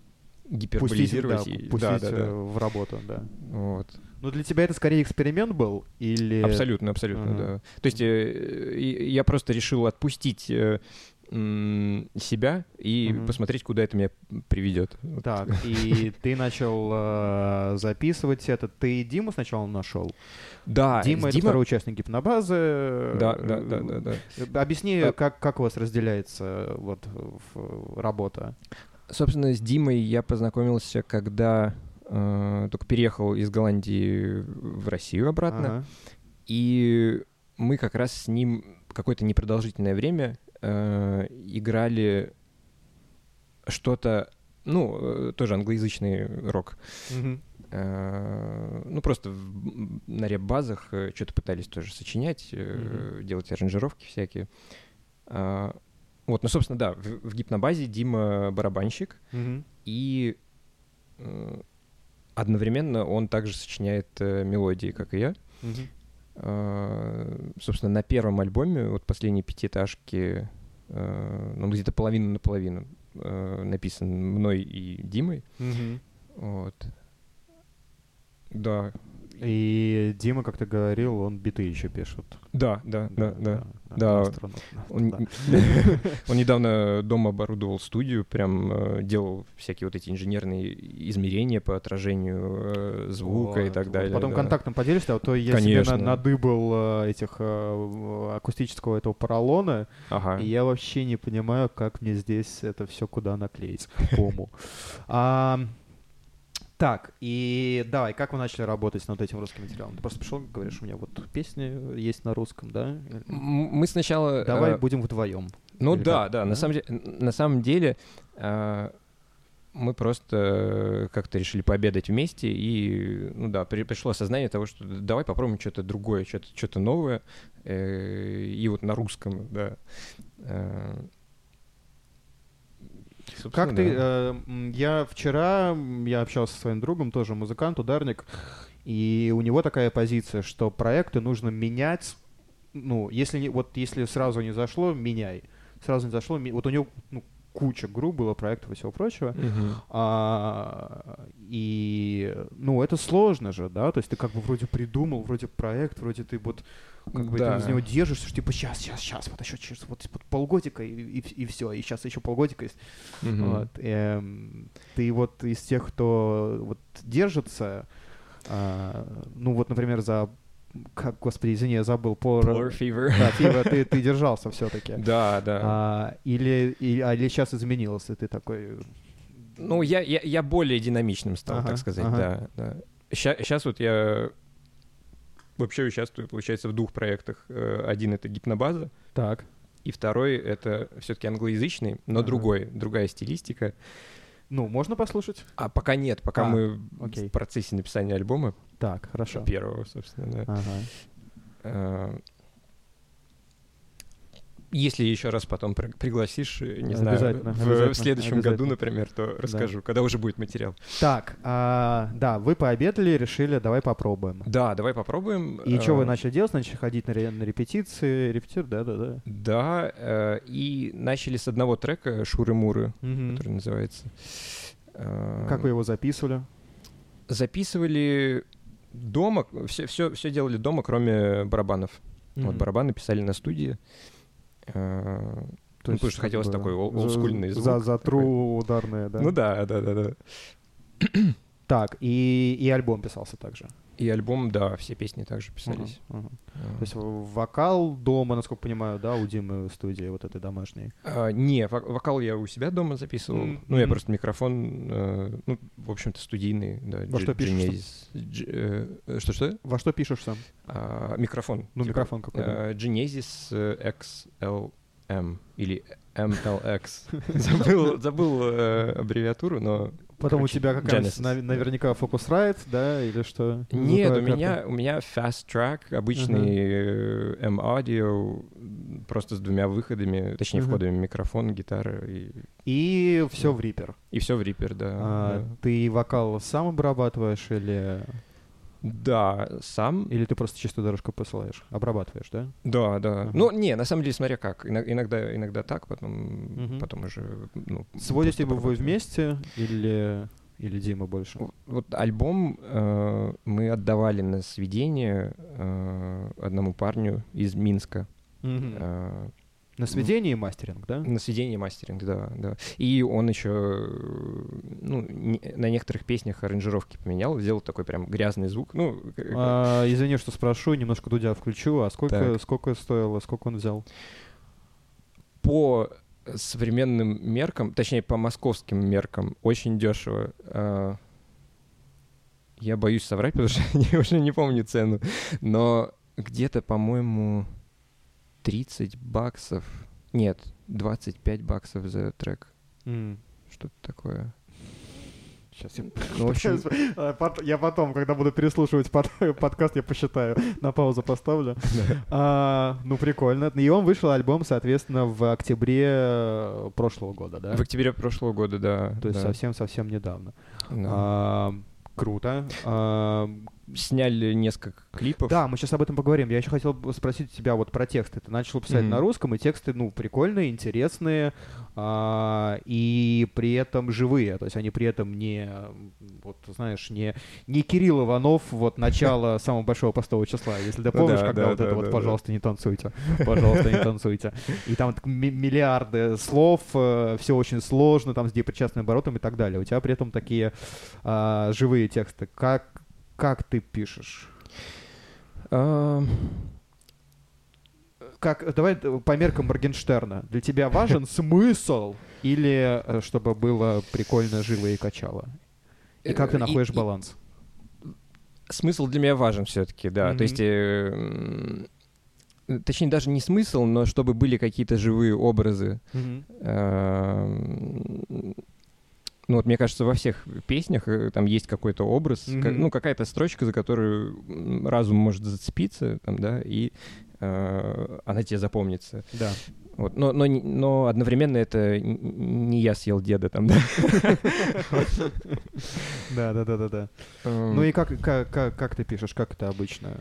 э, Пустить, гиперболизировать. да, и- пустить да, да, да. э, в работу, да. Вот. Ну, для тебя это скорее эксперимент был? Или... Абсолютно, абсолютно, Ага. да. То есть э, я просто решил отпустить э, себя и Мгм. посмотреть, куда это меня приведет. Так, и ты начал э, записывать это. Ты Диму сначала нашел? Да, Дима — это Дима- второй участник гипнобазы. Да, да, да, да, да. Объясни, А- как, как у вас разделяется вот в- работа? Собственно, с Димой я познакомился, когда э, только переехал из Голландии в Россию обратно. Ага. И мы как раз с ним какое-то непродолжительное время э, играли что-то, ну, э, тоже англоязычный рок. Мгм. Э, ну, просто в- на реп-базах что-то пытались тоже сочинять, э, делать аранжировки всякие. А, вот, ну, собственно, да, в, в гипнобазе Дима барабанщик, Мгм. и э, одновременно он также сочиняет э, мелодии, как и я. Мгм. А, собственно, на первом альбоме, вот последние пятиэтажки, э, ну, где-то половину на половину э, написан мной и Димой. Мгм. Вот. Да, И Дима, как ты говорил, он биты еще пишет. да, да, да, да. Да. Он, он недавно дома оборудовал студию, прям э, делал всякие вот эти инженерные измерения по отражению э, звука и так далее. Потом контактом поделишься, а то я себе надыбал э, этих акустического этого поролона, и я вообще не понимаю, как мне здесь это все куда наклеить, к кому. Так, и давай, как вы начали работать над этим русским материалом? Ты просто пришел, говоришь, у меня вот песни есть на русском, да? Мы сначала... Давай э, будем вдвоем. Ну Или да, как? да, Да? на самом деле, на самом деле э, мы просто э, как-то решили пообедать вместе, и, ну да, при- пришло осознание того, что давай попробуем что-то другое, что-то что новое, э, и вот на русском, да. Э, Как собственно, ты... да. э, м, Я вчера, я общался со своим другом, тоже музыкант, ударник, и у него такая позиция, что проекты нужно менять, ну, если не, вот если сразу не зашло, меняй. Сразу не зашло, ми- вот у него ну, куча групп было, проектов и всего прочего. Мгм. А, и, ну, это сложно же, да, то есть ты как бы вроде придумал, вроде проект, вроде ты вот как бы ты Да. из него держишься, что типа сейчас, сейчас, сейчас, вот еще через вот, вот полгодика и, и, все, и сейчас еще полгодика есть. Мгм. Вот, эм, ты вот из тех, кто вот держится, а, ну вот, например, за, как, господи, извини, я забыл, по... Polar Fever. Да, Фива, ты, ты держался все-таки. Да, да. А, или, и- а, или сейчас изменился, ты такой... Ну, я, я, я более динамичным стал, Ага, так сказать, ага. да. да. Сейчас вот я вообще участвую, получается, в двух проектах. Э, Один — это гипнобаза, Так. и второй — это все-таки англоязычный, но Ага. другой, другая стилистика. Ну, можно послушать? А пока нет, пока А, мы окей. в процессе написания альбома, Так, хорошо. первого, собственно, да. Ага. Если еще раз потом при- пригласишь, э, не знаю, Обязательно, в, обязательно, в следующем году, например, то расскажу, когда уже будет материал. Так, а, да, вы пообедали, решили, давай попробуем. Да, давай попробуем. И что вы Э, начали делать? Начали ходить на, на репетиции, репетир, да-да-да. Да, э, и начали с одного трека Шуры-Муры, Мгм. который называется. Как вы его записывали? Записывали дома, все, все, все делали дома, кроме барабанов. Вот Мгм. барабаны писали на студии. То ну, потому что хотелось бы такой олдскульный звук За, за true ударные, да? Ну да, да, да, да. Так, и, и альбом писался также. И альбом, да, все песни также писались. Мгм, мгм. Э, То есть вокал дома, насколько понимаю, да, у Димы в студии вот этой домашней. а, не, вок- вокал я у себя дома записывал. М, Ну, я просто микрофон, э, ну, в общем-то, студийный. Да, Во что пишешь. G- э, Что-что? Во что пишешь сам? А, микрофон. Ну, Типа, микрофон какой, э, Genesis э, XLM или MLX. забыл забыл э, аббревиатуру, но Потом Короче, у тебя какая-нибудь нав- наверняка Focusrite, да, или что? Нет, у меня, у меня Fast Track, обычный э, M-Audio, просто с двумя выходами, точнее, Мгм. входами микрофон, гитара и, И все в Reaper. и все в Reaper, да. А, ты вокал сам обрабатываешь или... да. Сам. Или ты просто чистую дорожку посылаешь? Обрабатываешь, да? Да, да. Ага. Ну, не, на самом деле, смотря как. Ино- Иногда, иногда так, потом, Мгм. потом уже... Ну, Сводите бы вы вместе или, или Дима больше? Вот альбом э, мы отдавали на сведение э, одному парню из Минска. Э, На сведении мастеринг, да? на сведение и мастеринг, да, да. И он еще ну, не- на некоторых песнях аранжировки поменял, сделал такой прям грязный звук. Ну, А, извини, что спрошу, немножко Дудя включу. А сколько, Так. сколько стоило, сколько он взял? по современным меркам, точнее, по московским меркам, очень дешево. А, Я боюсь соврать, потому что я уже не помню цену. Но где-то, по-моему, 30 баксов. Нет, 25 баксов за трек. Что-то такое. Сейчас я... Ну, общем, А, Я потом, когда буду переслушивать под- подкаст, я посчитаю. На паузу поставлю. А, Ну, прикольно. И он вышел альбом, соответственно, в октябре э, прошлого года, да? в октябре прошлого года, да. То есть да, совсем-совсем недавно. да. А, Круто. А, Сняли несколько клипов. Да, мы сейчас об этом поговорим. Я еще хотел спросить тебя вот про тексты. Ты начал писать Мгм. на русском, и тексты, ну, прикольные, интересные, а, и при этом живые. То есть они при этом не, вот, знаешь, не, не Кирилл Иванов, вот, начало самого большого постового числа. Если ты помнишь, да, когда да, вот это вот, пожалуйста, не танцуйте, пожалуйста, не танцуйте. И там миллиарды слов, все очень сложно, там с депричастным оборотом и так далее. У тебя при этом такие а, живые тексты. Как, как ты пишешь? А, как, давай э, по меркам Моргенштерна. Для тебя важен смысл или э, чтобы было прикольно, живо и качало? И как ты Э, находишь баланс? смысл для меня важен все-таки, да. Мгм. То есть, э, точнее, даже не смысл, но чтобы были какие-то живые образы. Эм, Ну вот мне кажется, во всех песнях э, там есть какой-то образ, ка- Мгм. ну какая-то строчка, за которую разум может зацепиться, там, да, и э, она тебе запомнится. Да. Вот. Но, но, но одновременно это не я съел деда там, да. Да, да, да, да, да. Эм, Ну и как, как, как, как ты пишешь, как это обычно?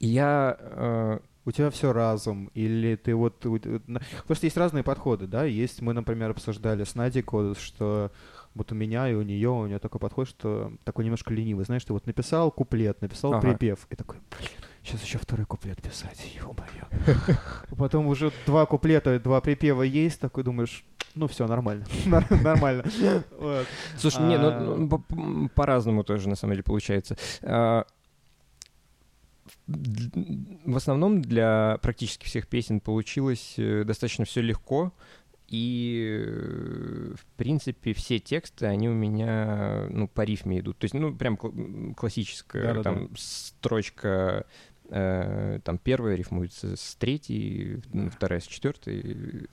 Я э, У тебя все разум, или ты вот... Потому что есть разные подходы, да? Есть, мы, например, обсуждали с Надей что вот у меня и у нее, у нее такой подход, что такой немножко ленивый. Знаешь, ты вот написал куплет, написал Ага. припев, и такой, блин, сейчас еще второй куплет писать, ё-моё. Потом уже два куплета, два припева есть, такой думаешь, ну все, нормально, нормально. Слушай, не, А, ну, ну, по- м, по-разному тоже на самом деле получается. В основном для практически всех песен получилось э, достаточно все легко. И, э, в принципе, все тексты, они у меня, ну, по рифме идут. То есть, ну, прям классическая Да-да-да. там строчка, э, там первая рифмуется с третьей, ну, вторая с четвертой.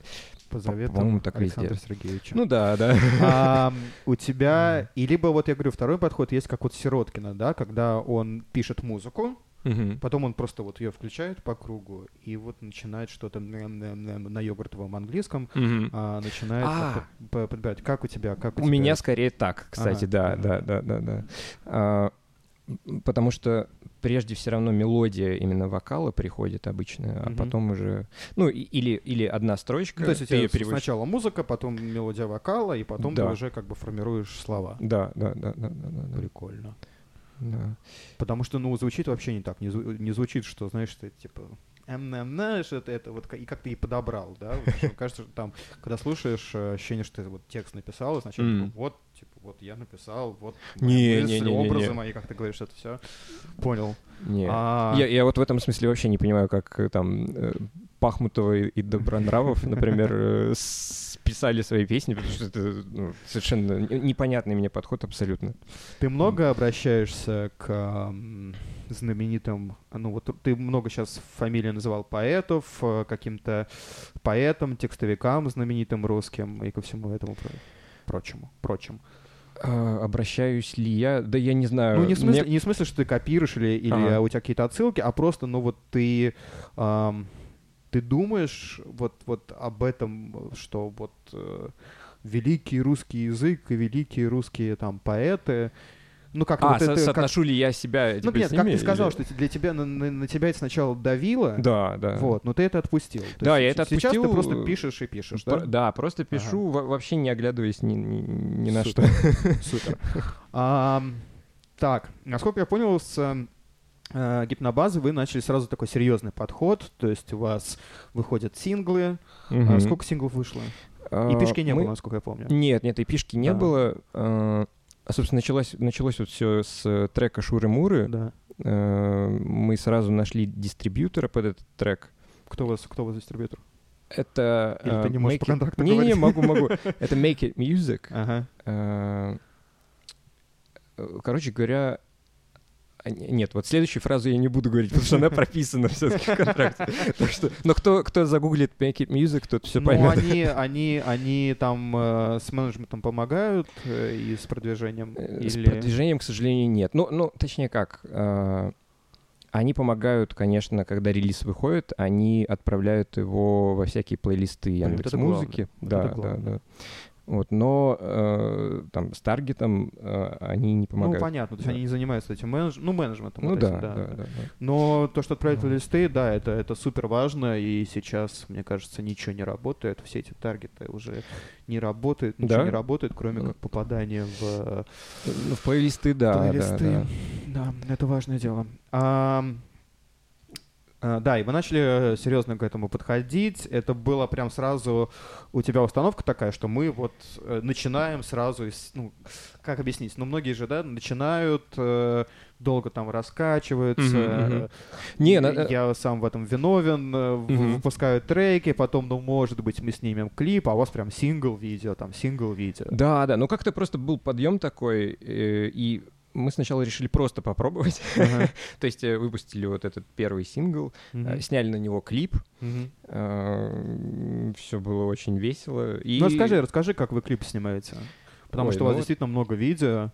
По по-моему, заветам так везде. Александра Сергеевича. Ну да, да. А, у тебя, и либо вот я говорю, второй подход есть как вот Сироткина, да, когда он пишет музыку, Мгм. потом он просто вот ее включает по кругу и вот начинает что-то на йогуртовом английском, Мгм. а, начинает А. как-то п- подбирать. Как у тебя? Как у, У тебя? меня скорее так, кстати, да, да, да, да, да. А, потому что прежде все равно мелодия именно вокала приходит обычно, а Мгм. потом уже, ну или или одна строчка, Ну, то есть у ты тебя её переводишь. сначала музыка, потом мелодия вокала, и потом Да. ты уже как бы формируешь слова. Да, да, да, да, да, да, да, Прикольно. да. Потому что, ну, звучит вообще не так. Не, зву- не звучит, что, знаешь, ты типа эм, эм, знаешь, это, это вот и как ты и подобрал, да? Вот, что кажется, что там, когда слушаешь, э, ощущение, что ты вот текст написал, Мгм. типа, вот, типа, вот я написал, вот Не, не, мысли, не, не, не. образы мои, как ты говоришь, это все. Понял. Не. А, Я, я вот в этом смысле вообще не понимаю, как э, там э, Пахмутова и Добронравов, например, э, списали свои песни, потому что это ну, совершенно не- непонятный мне подход абсолютно. Ты много обращаешься к ам, знаменитым, ну вот ты много сейчас фамилии называл поэтов, э, каким-то поэтам, текстовикам знаменитым русским и ко всему этому. про- прочему, прочим. А, обращаюсь ли я? Да я не знаю. Ну, не в смысле, Мне- не в смысле что ты копируешь или, или Ага. у тебя какие-то отсылки, а просто, ну, вот ты... ам, ты думаешь вот, вот об этом, что вот э, великий русский язык и великие русские там поэты, ну как А, вот со- это, как- соотношу ли я себя ну теперь нет, как ты сказал, или- что для тебя на, на- на тебя это сначала давило, Да, да. вот, но ты это отпустил. То Да, есть я это Сейчас ты отпустил, просто пишешь и пишешь, Про- да? да, просто пишу, во- вообще не оглядываясь ни, ни- ни на что. Супер. Супер. Ам, Так, насколько я понял, с гипнобазы вы начали сразу такой серьезный подход, то есть у вас выходят синглы. А Мгм. Сколько синглов вышло? А, И пешки не мы- было, насколько я помню. Нет, нет, и пишки не Да. было. А, а, собственно, началось, началось вот все с э, трека Шуры-Муры. Да. Э, Мы сразу нашли дистрибьютора под этот трек. Кто у вас, кто у вас дистрибьютор? Это... Или ты э, не можешь Make по контракту Не-не, говорить? могу, могу. Это Make It Music. Ага. Э, э, Короче говоря, а, не- нет, вот следующую фразу я не буду говорить, потому что она прописана все-таки в контракте. Так что, но кто, кто загуглит Make It Music, тот все Ну, поймет. они, они, они там э, с менеджментом помогают э, и с продвижением? Э, С Или... продвижением, к сожалению, нет. Ну, ну точнее как, они помогают, конечно, когда релиз выходит, они отправляют его во всякие плейлисты Блин, вот Яндекс это главное. Музыки. Вот Да, да, да. Вот, но э, там с таргетом э, они не Ну, помогают. понятно, то есть Да. они не занимаются этим менедж... ну, менеджментом. Ну вот да, этим, да, да, да. Но то, что отправить Мгм. листы, да, это, это супер важно, и сейчас, мне кажется, ничего не работает, все эти таргеты уже не работают, ничего Да? не работает, кроме Ну. как попадание в э, Ну, в плейлисты, да, да, плейлисты. да. Да, это важное дело. А, да, и мы начали серьезно к этому подходить. Это было прям сразу у тебя установка такая, что мы вот э, начинаем сразу, ну, как объяснить? Ну, многие же, да, начинают, э, долго там раскачиваются. Э, Не, на- э, я сам в этом виновен, э, выпускают треки, потом, ну, может быть, мы снимем клип, а у вас прям сингл-видео, там, сингл-видео. Да, да, ну как-то просто был подъем такой, э, и мы сначала решили просто попробовать. Ага. То есть э, выпустили вот этот первый сингл, э, Мгм. сняли на него клип, Мгм. все было очень весело. И... Ну расскажи, расскажи, как вы клип снимаете. Потому Ой, что у вас ну вот- действительно много видео,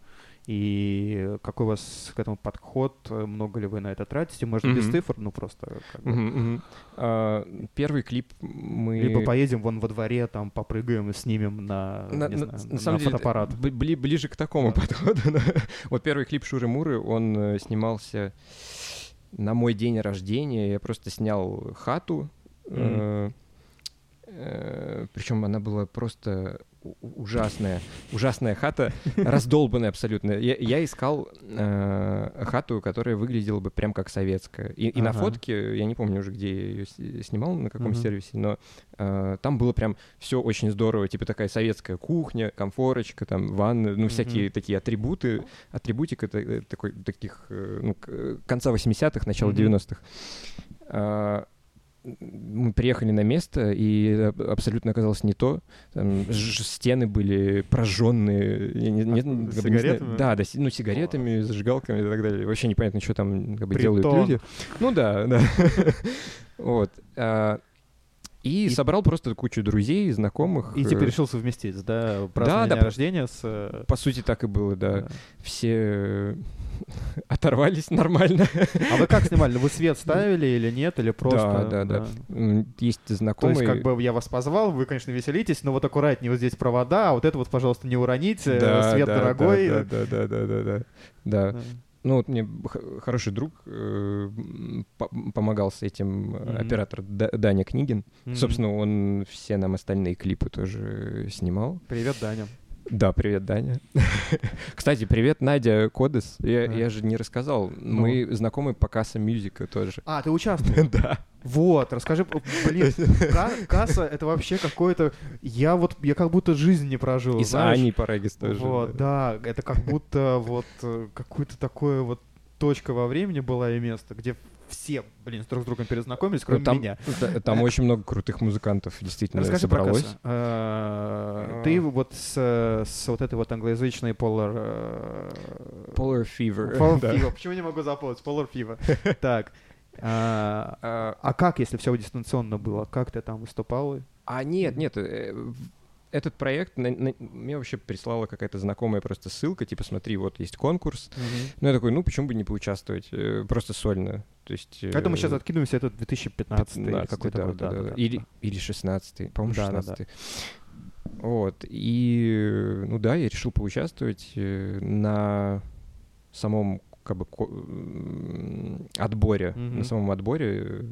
и какой у вас к этому подход, э, много ли вы на это тратите, может, без Мгм. цифр, ну просто как бы. Мгм, мгм. А, Первый клип мы... Либо поедем вон во дворе, там попрыгаем и снимем на, На, не на- знаю, на самом деле, фотоаппарат. бли- бли- ближе к такому подходу. да. Вот первый клип Шуры Муры, он э, снимался на мой день рождения. Я просто снял хату. Причем она была просто ужасная. Ужасная хата, раздолбанная абсолютно. Я, я искал э, хату, которая выглядела бы прям как советская. И, и на Ага. фотке, я не помню уже, где я ее снимал, на каком Мгм. сервисе, но э, там было прям все очень здорово. Типа такая советская кухня, комфорочка, там ванна, ну всякие Мгм. такие атрибуты. Атрибутика э, такой, таких э, ну, э, конца 80-х, начала Мгм. 90-х. Мы приехали на место, и аб- абсолютно оказалось не то. Там стены были прожженные. я не- не- А, как бы не знаю. Да, да, ну, сигаретами, зажигалками и так далее. Вообще непонятно, что там как бы, делают люди. Ну да, да. Вот. а, И И- собрал просто кучу друзей, знакомых. И типа э, решил совместить, да, празднование да, по- рождения с... э, По сути, так и было, да. да. Все э, оторвались нормально. А вы как снимали? Вы свет ставили или нет? Или просто... Да, да, да. М, Есть То знакомые. есть, как бы я вас позвал, вы, конечно, веселитесь, но вот аккуратнее вот здесь провода, а вот это вот, пожалуйста, не уроните, Да, свет да, дорогой. Да, да, да, да, да, да. Да. Да. Ну вот мне хороший друг э, помогал с этим Мгм. оператор Да- Даня Книгин. Мгм. Собственно, он все нам остальные клипы тоже снимал. Привет, Даня. Да, привет, Даня. Кстати, привет, Надя Кодес. Я, А. я же не рассказал. Ну. Мы знакомы по Касса Мюзика тоже. А, ты участвовал? Да. Вот, расскажи, блин, ка- касса это вообще какое-то, я вот, я как будто жизнь не прожил, И знаешь? Аней Парагис тоже. Вот, да, это как будто вот э, какое-то такое вот точка во времени была и место, где все, блин, друг с другом перезнакомились, Ну, кроме там, меня. та- там очень много крутых музыкантов действительно Расскажи про собралось. кассу. Э, Ты вот с, с вот этой вот англоязычной Polar... э, Polar Fever. Polar да. Fever. Почему не могу запомнить? Polar Fever. Так. А А, а как, если все дистанционно было? Как ты там выступал? А нет, нет, э, этот проект, на, на, мне вообще прислала какая-то знакомая просто ссылка, типа, смотри, вот есть конкурс. Мгм. Ну, я такой, ну, почему бы не поучаствовать? э, Просто сольно. То есть... Поэтому мы сейчас э, откидываемся, это 2015 или 15, какой-то да, год. да, да, да, да, да. да. Или, или 16 по-моему, Да, да, да. 16 Вот, и, э, ну да, я решил поучаствовать на самом, как бы, отборе, Мгм. на самом отборе,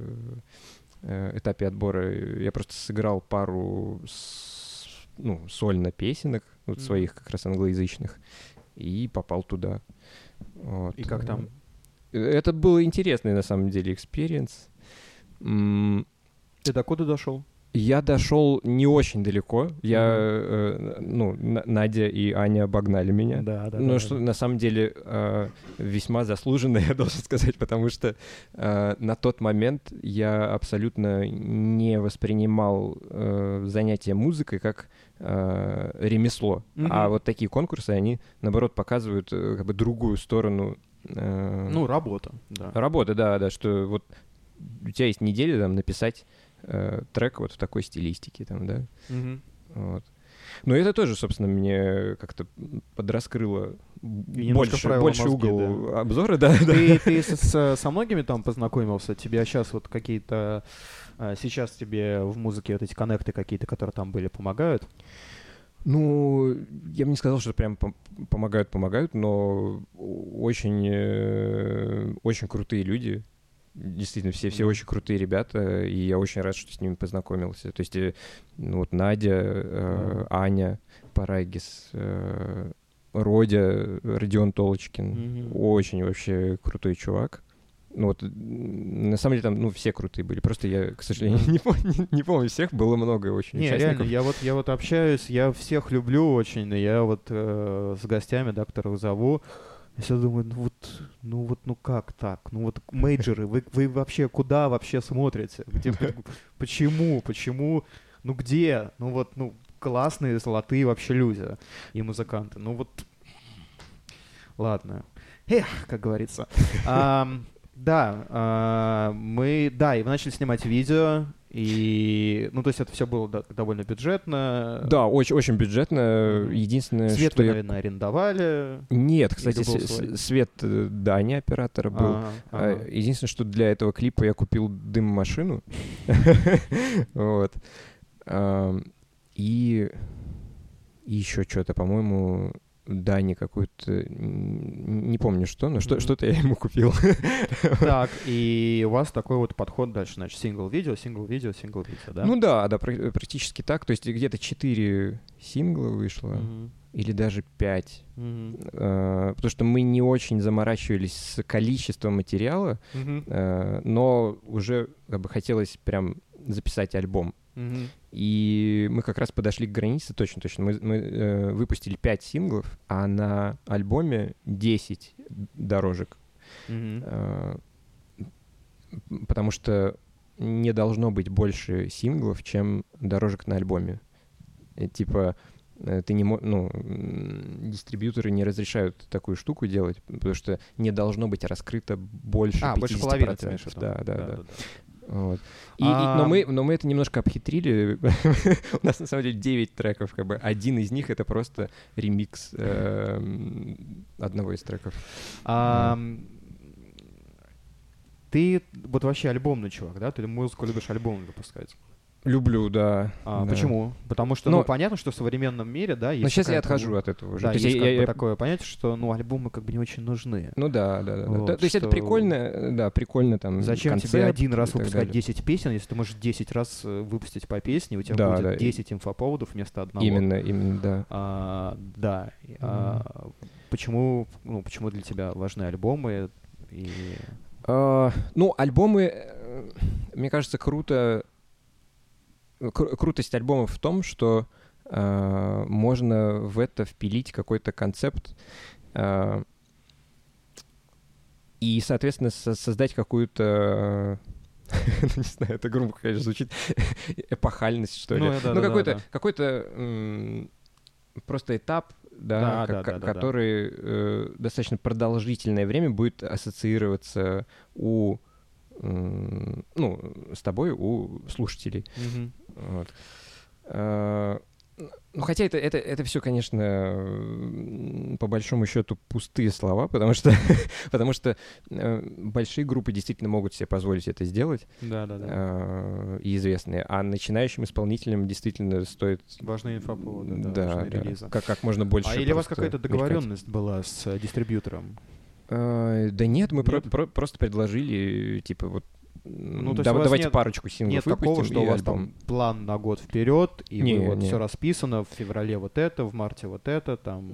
этапе отбора я просто сыграл пару, с- ну, сольно песенок, вот Мгм. своих как раз англоязычных, и попал туда. Вот. И как там? Это был интересный, на самом деле, experience. Ты до куда дошел? Я дошел не очень далеко. Я, э, ну, На- Надя и Аня обогнали меня. Да, да. Ну, да, что да. на самом деле э, весьма заслуженно, я должен сказать, потому что э, на тот момент я абсолютно не воспринимал э, занятие музыкой как э, ремесло. Мгм. А вот такие конкурсы, они, наоборот, показывают э, как бы другую сторону э, Ну, работа, да. Работа, да, да, что вот у тебя есть неделя там написать э, трек вот в такой стилистике, там, да, Мгм. вот. Но это тоже, собственно, мне как-то подраскрыло больше, больше мозги, угол обзора, да, да. Ты, ты с- со многими там познакомился? Тебя сейчас вот какие-то... а, Сейчас тебе в музыке вот эти коннекты какие-то, которые там были, помогают? Ну, я бы не сказал, что прям пом- помогают, помогают, но очень, э, очень крутые люди. Действительно, все, все очень крутые ребята, и я очень рад, что с ними познакомился. То есть, э, ну, вот Надя, э. Аня Парагис, э, Родя, Родион Толочкин. Мгм. Очень вообще крутой чувак. Ну вот, на самом деле там, ну, все крутые были. Просто я, к сожалению, не, помню, не помню всех. Было много очень Не, участников. реально, я вот, я вот общаюсь, я всех люблю очень, я вот э, с гостями, да, которых зову, я всегда думаю, ну вот, ну вот, ну как так? Ну вот мейджоры, вы, вы вообще куда вообще смотрите? Где, почему, почему, ну где? Ну вот, ну классные, золотые вообще люди и музыканты. Ну вот, ладно. Эх, как говорится. Ам, да, а, мы, да, и вы начали снимать видео, и, ну, то есть это все было до- довольно бюджетно. Да, очень, очень бюджетно. Единственное, Свет что вы, я... наверное, арендовали. Нет, кстати, с- свет э, Дани, оператора, был. Ага, А, ага. Единственное, что для этого клипа я купил дым-машину. Вот. И еще что-то, по-моему, Дани какую-то... Не помню что, но что- что-то я ему купил. Так, и у вас такой вот подход дальше, значит, сингл-видео, сингл-видео, сингл-видео, да? Ну да, да, пр- практически так. То есть где-то 4 сингла вышло, Мгм, или даже 5. мгм, Э, потому что мы не очень заморачивались с количеством материала, э, но уже как бы хотелось прям записать альбом. Мгм. И мы как раз подошли к границе, точно-точно. Мы, мы, э, выпустили 5 синглов, а на альбоме 10 дорожек. Мгм. Э, потому что не должно быть больше синглов, чем дорожек на альбоме. Э, Типа, э, ты не ну, дистрибьюторы не разрешают такую штуку делать, потому что не должно быть раскрыто больше А, 50%. больше половины, в виду? Да, да, да. да. Вот. И, и- но, А- мы, но мы это немножко обхитрили. У нас на самом деле 9 треков, как бы. Один из них это просто ремикс эм, одного из треков. А, Ты вот вообще альбомный чувак, да? Ты музыку любишь альбом выпускать. Люблю, да. А, да. Почему? Потому что, ну, Ну, понятно, что в современном мире, да, есть Но сейчас я отхожу ну, от этого уже. Да, То есть, есть я- как я- бы я- такое понятие, что, ну, альбомы как бы не очень нужны. Ну да, да, да. да. Вот, То, то есть это прикольно, да, прикольно там. Зачем тебе один раз выпускать далее. 10 песен, если ты можешь 10 раз э, выпустить по песне, у тебя Да, будет да. 10 инфоповодов вместо одного. Именно, именно, да. А, да. и, а, почему, ну, почему для тебя важны альбомы? И... А, ну, альбомы, э, мне кажется, круто. Кру- крутость альбомов в том, что а, можно в это впилить какой-то концепт а, и, соответственно, со- создать какую-то ну, не знаю, это грубо, конечно, звучит эпохальность, что ли. Ну, да, да, какой-то, да. какой-то м, просто этап, Да, да, ко- да, ко- да, да, да. который э, достаточно продолжительное время будет ассоциироваться у ну, с тобой, у слушателей. Мгм. Вот. Э, Ну, хотя это, это, это все, конечно, по большому счету пустые слова, потому что, потому что э, большие группы действительно могут себе позволить это сделать, Да, да, да. и известные, а начинающим исполнителям действительно стоит Важные инфоповоды, да, да, важные да, релизы. как, как можно больше. А или у вас какая-то мелькать. договоренность была с э, дистрибьютором? Да нет, мы про- Нет? про- просто предложили, типа, вот Ну, да- давайте нет- парочку синглов Нет выпустим такого, что у вас альбом. там план на год вперед, и Не, вы вот не. все расписано, в феврале вот это, в марте вот это, там...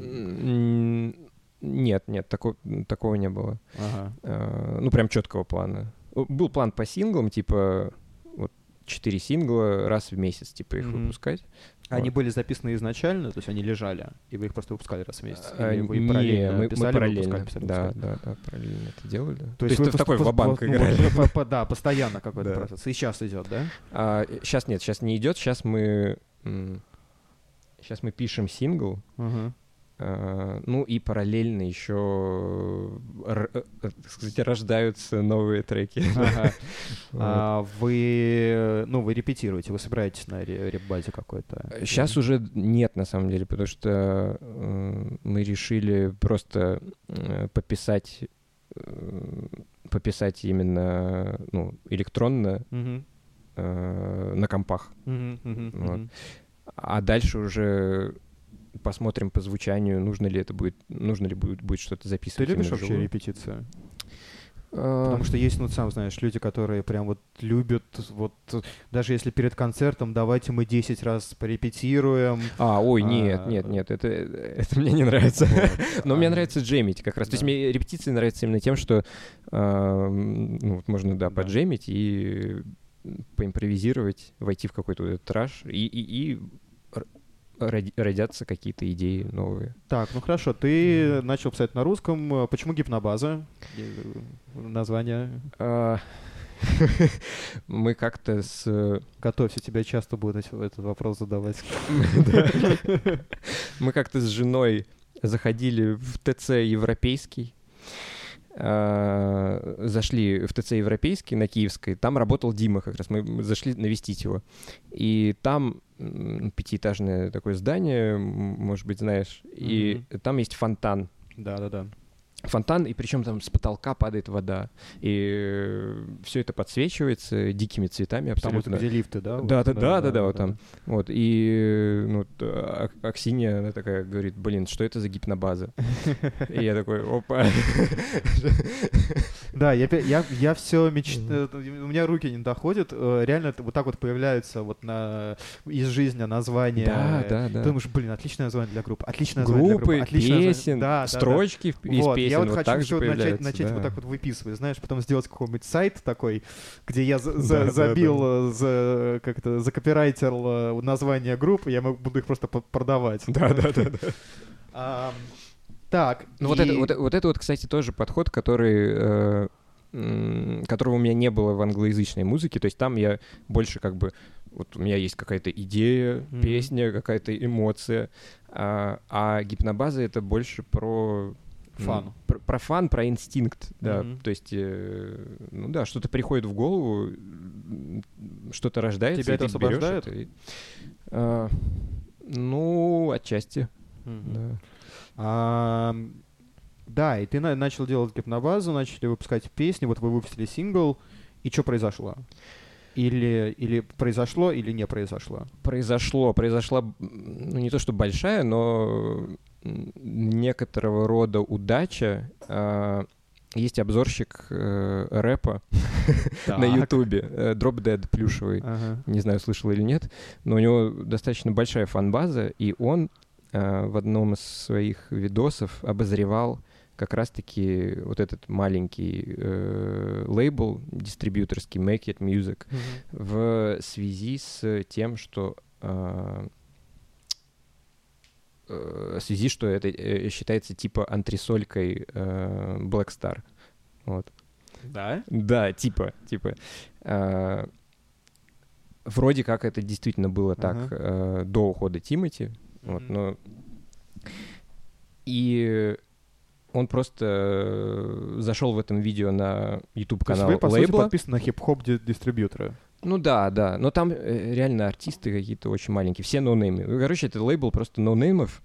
Нет, нет, тако- такого не было. Ага. Э, Ну, прям четкого плана. Был план по синглам, типа, вот, четыре сингла раз в месяц, типа, их Мгм. выпускать. Они Вот. были записаны изначально, то есть они лежали, и вы их просто выпускали раз в месяц? А, Или вы не, параллельно мы, мы писали, параллельно, выпускали, писали, да, выпускали? да, да, параллельно это делали. То есть, в вы такой пос- пос- ва-банк ну, играли. Да, постоянно какой-то процесс. И сейчас идет, да? сейчас нет, сейчас не идет, сейчас мы... Сейчас мы пишем сингл. А, Ну и параллельно еще, р- э, так сказать, рождаются новые треки. Ага. Вот. А вы, ну, вы репетируете, вы собираетесь на ре- реп-базе какой-то? Сейчас уже нет, на самом деле, потому что э, мы решили просто э, пописать, э, пописать именно ну, электронно э, на компах. Вот. А дальше уже посмотрим по звучанию, нужно ли это будет, нужно ли будет, будет что-то Ты записывать. любишь именно вообще вживую. репетицию? А, Потому что есть, ну, сам знаешь, люди, которые прям вот любят, вот, даже если перед концертом, давайте мы 10 раз порепетируем. А, ой, нет, А, нет, нет, это, это мне не нравится. Вот. Но мне А, нравится джемить как раз. То есть мне репетиции нравятся именно тем, что а, ну, вот можно, да, Да. поджемить и поимпровизировать, войти в какой-то траж, и, и, и родятся какие-то идеи новые. Так, ну хорошо, ты начал писать на русском. Почему гипнобаза? Э, Название. А, Мы как-то с... Готовься, тебя часто будут этот вопрос задавать. Мы как-то с женой заходили в ТЦ европейский, а, зашли в ТЦ европейский на Киевской, там работал Дима как раз, мы зашли навестить его. И там пятиэтажное такое здание, может быть, знаешь, и там есть фонтан. Да-да-да. Фонтан, и причем там с потолка падает вода. И все это подсвечивается дикими цветами Там вот абсолютно. где лифты, да? вот? Да, да, да, да, да, вот там. Вот, и ну, т- а- Аксинья, она такая говорит, блин, что это за гипнобаза? И я такой, опа. Да, я, я, я все мечтаю, у меня руки не доходят, э, реально вот так вот появляются вот на из жизни названия. Да, э, да, да. Ты думаешь, блин, отличное название для группы, отличное название для Группы, отличное песен, Да, да, да. строчки из Вот, песен я вот вот хочу так всё начать, начать да. вот так вот выписывать, знаешь, потом сделать какой-нибудь сайт такой, где я за- Да, за- да, забил, да. э, за, как-то, закопирайтил э, название группы, я буду их просто продавать. Да, да, да, да. А, так, Ну вот это, вот, вот это вот, кстати, тоже подход, который, э, которого у меня не было в англоязычной музыке. То есть там я больше как бы вот у меня есть какая-то идея, Мгм. песня, какая-то эмоция, а, а гипнобаза это больше про Фан. про, про фан, про инстинкт, да. Мгм. То есть, э, ну да, что-то приходит в голову, что-то рождается. Тебя и это ты освобождает? это и- А, ну, отчасти, Мгм. да. А, да, и ты на- начал делать гипнобазу, начали выпускать песни, вот вы выпустили сингл, и что произошло? Или, или произошло, или не произошло? произошло, произошла, ну не то что большая, но некоторого рода удача. А, Есть обзорщик э, рэпа на. Ютубе, э, Drop Dead плюшевый. Ага. Не знаю, слышал или нет, но у него достаточно большая фан-база, и он э, в одном из своих видосов обозревал как раз-таки вот этот маленький э, лейбл дистрибьюторский Make It Music, Мгм. в связи с тем, что э, в связи, что это э, считается типа антресолькой э, Black Star. Вот. Да? Да, типа, типа. э, вроде как это действительно было так э, до ухода Тимати. Вот, Мгм. но... И он просто э, зашел в этом видео на YouTube То есть канал вы, по сути, лейбла. подписаны на хип-хоп ди- дистрибьютора. Ну да, да. Но там э, реально артисты какие-то очень маленькие. Все ноунеймы. Ну, короче, это лейбл просто ноунеймов.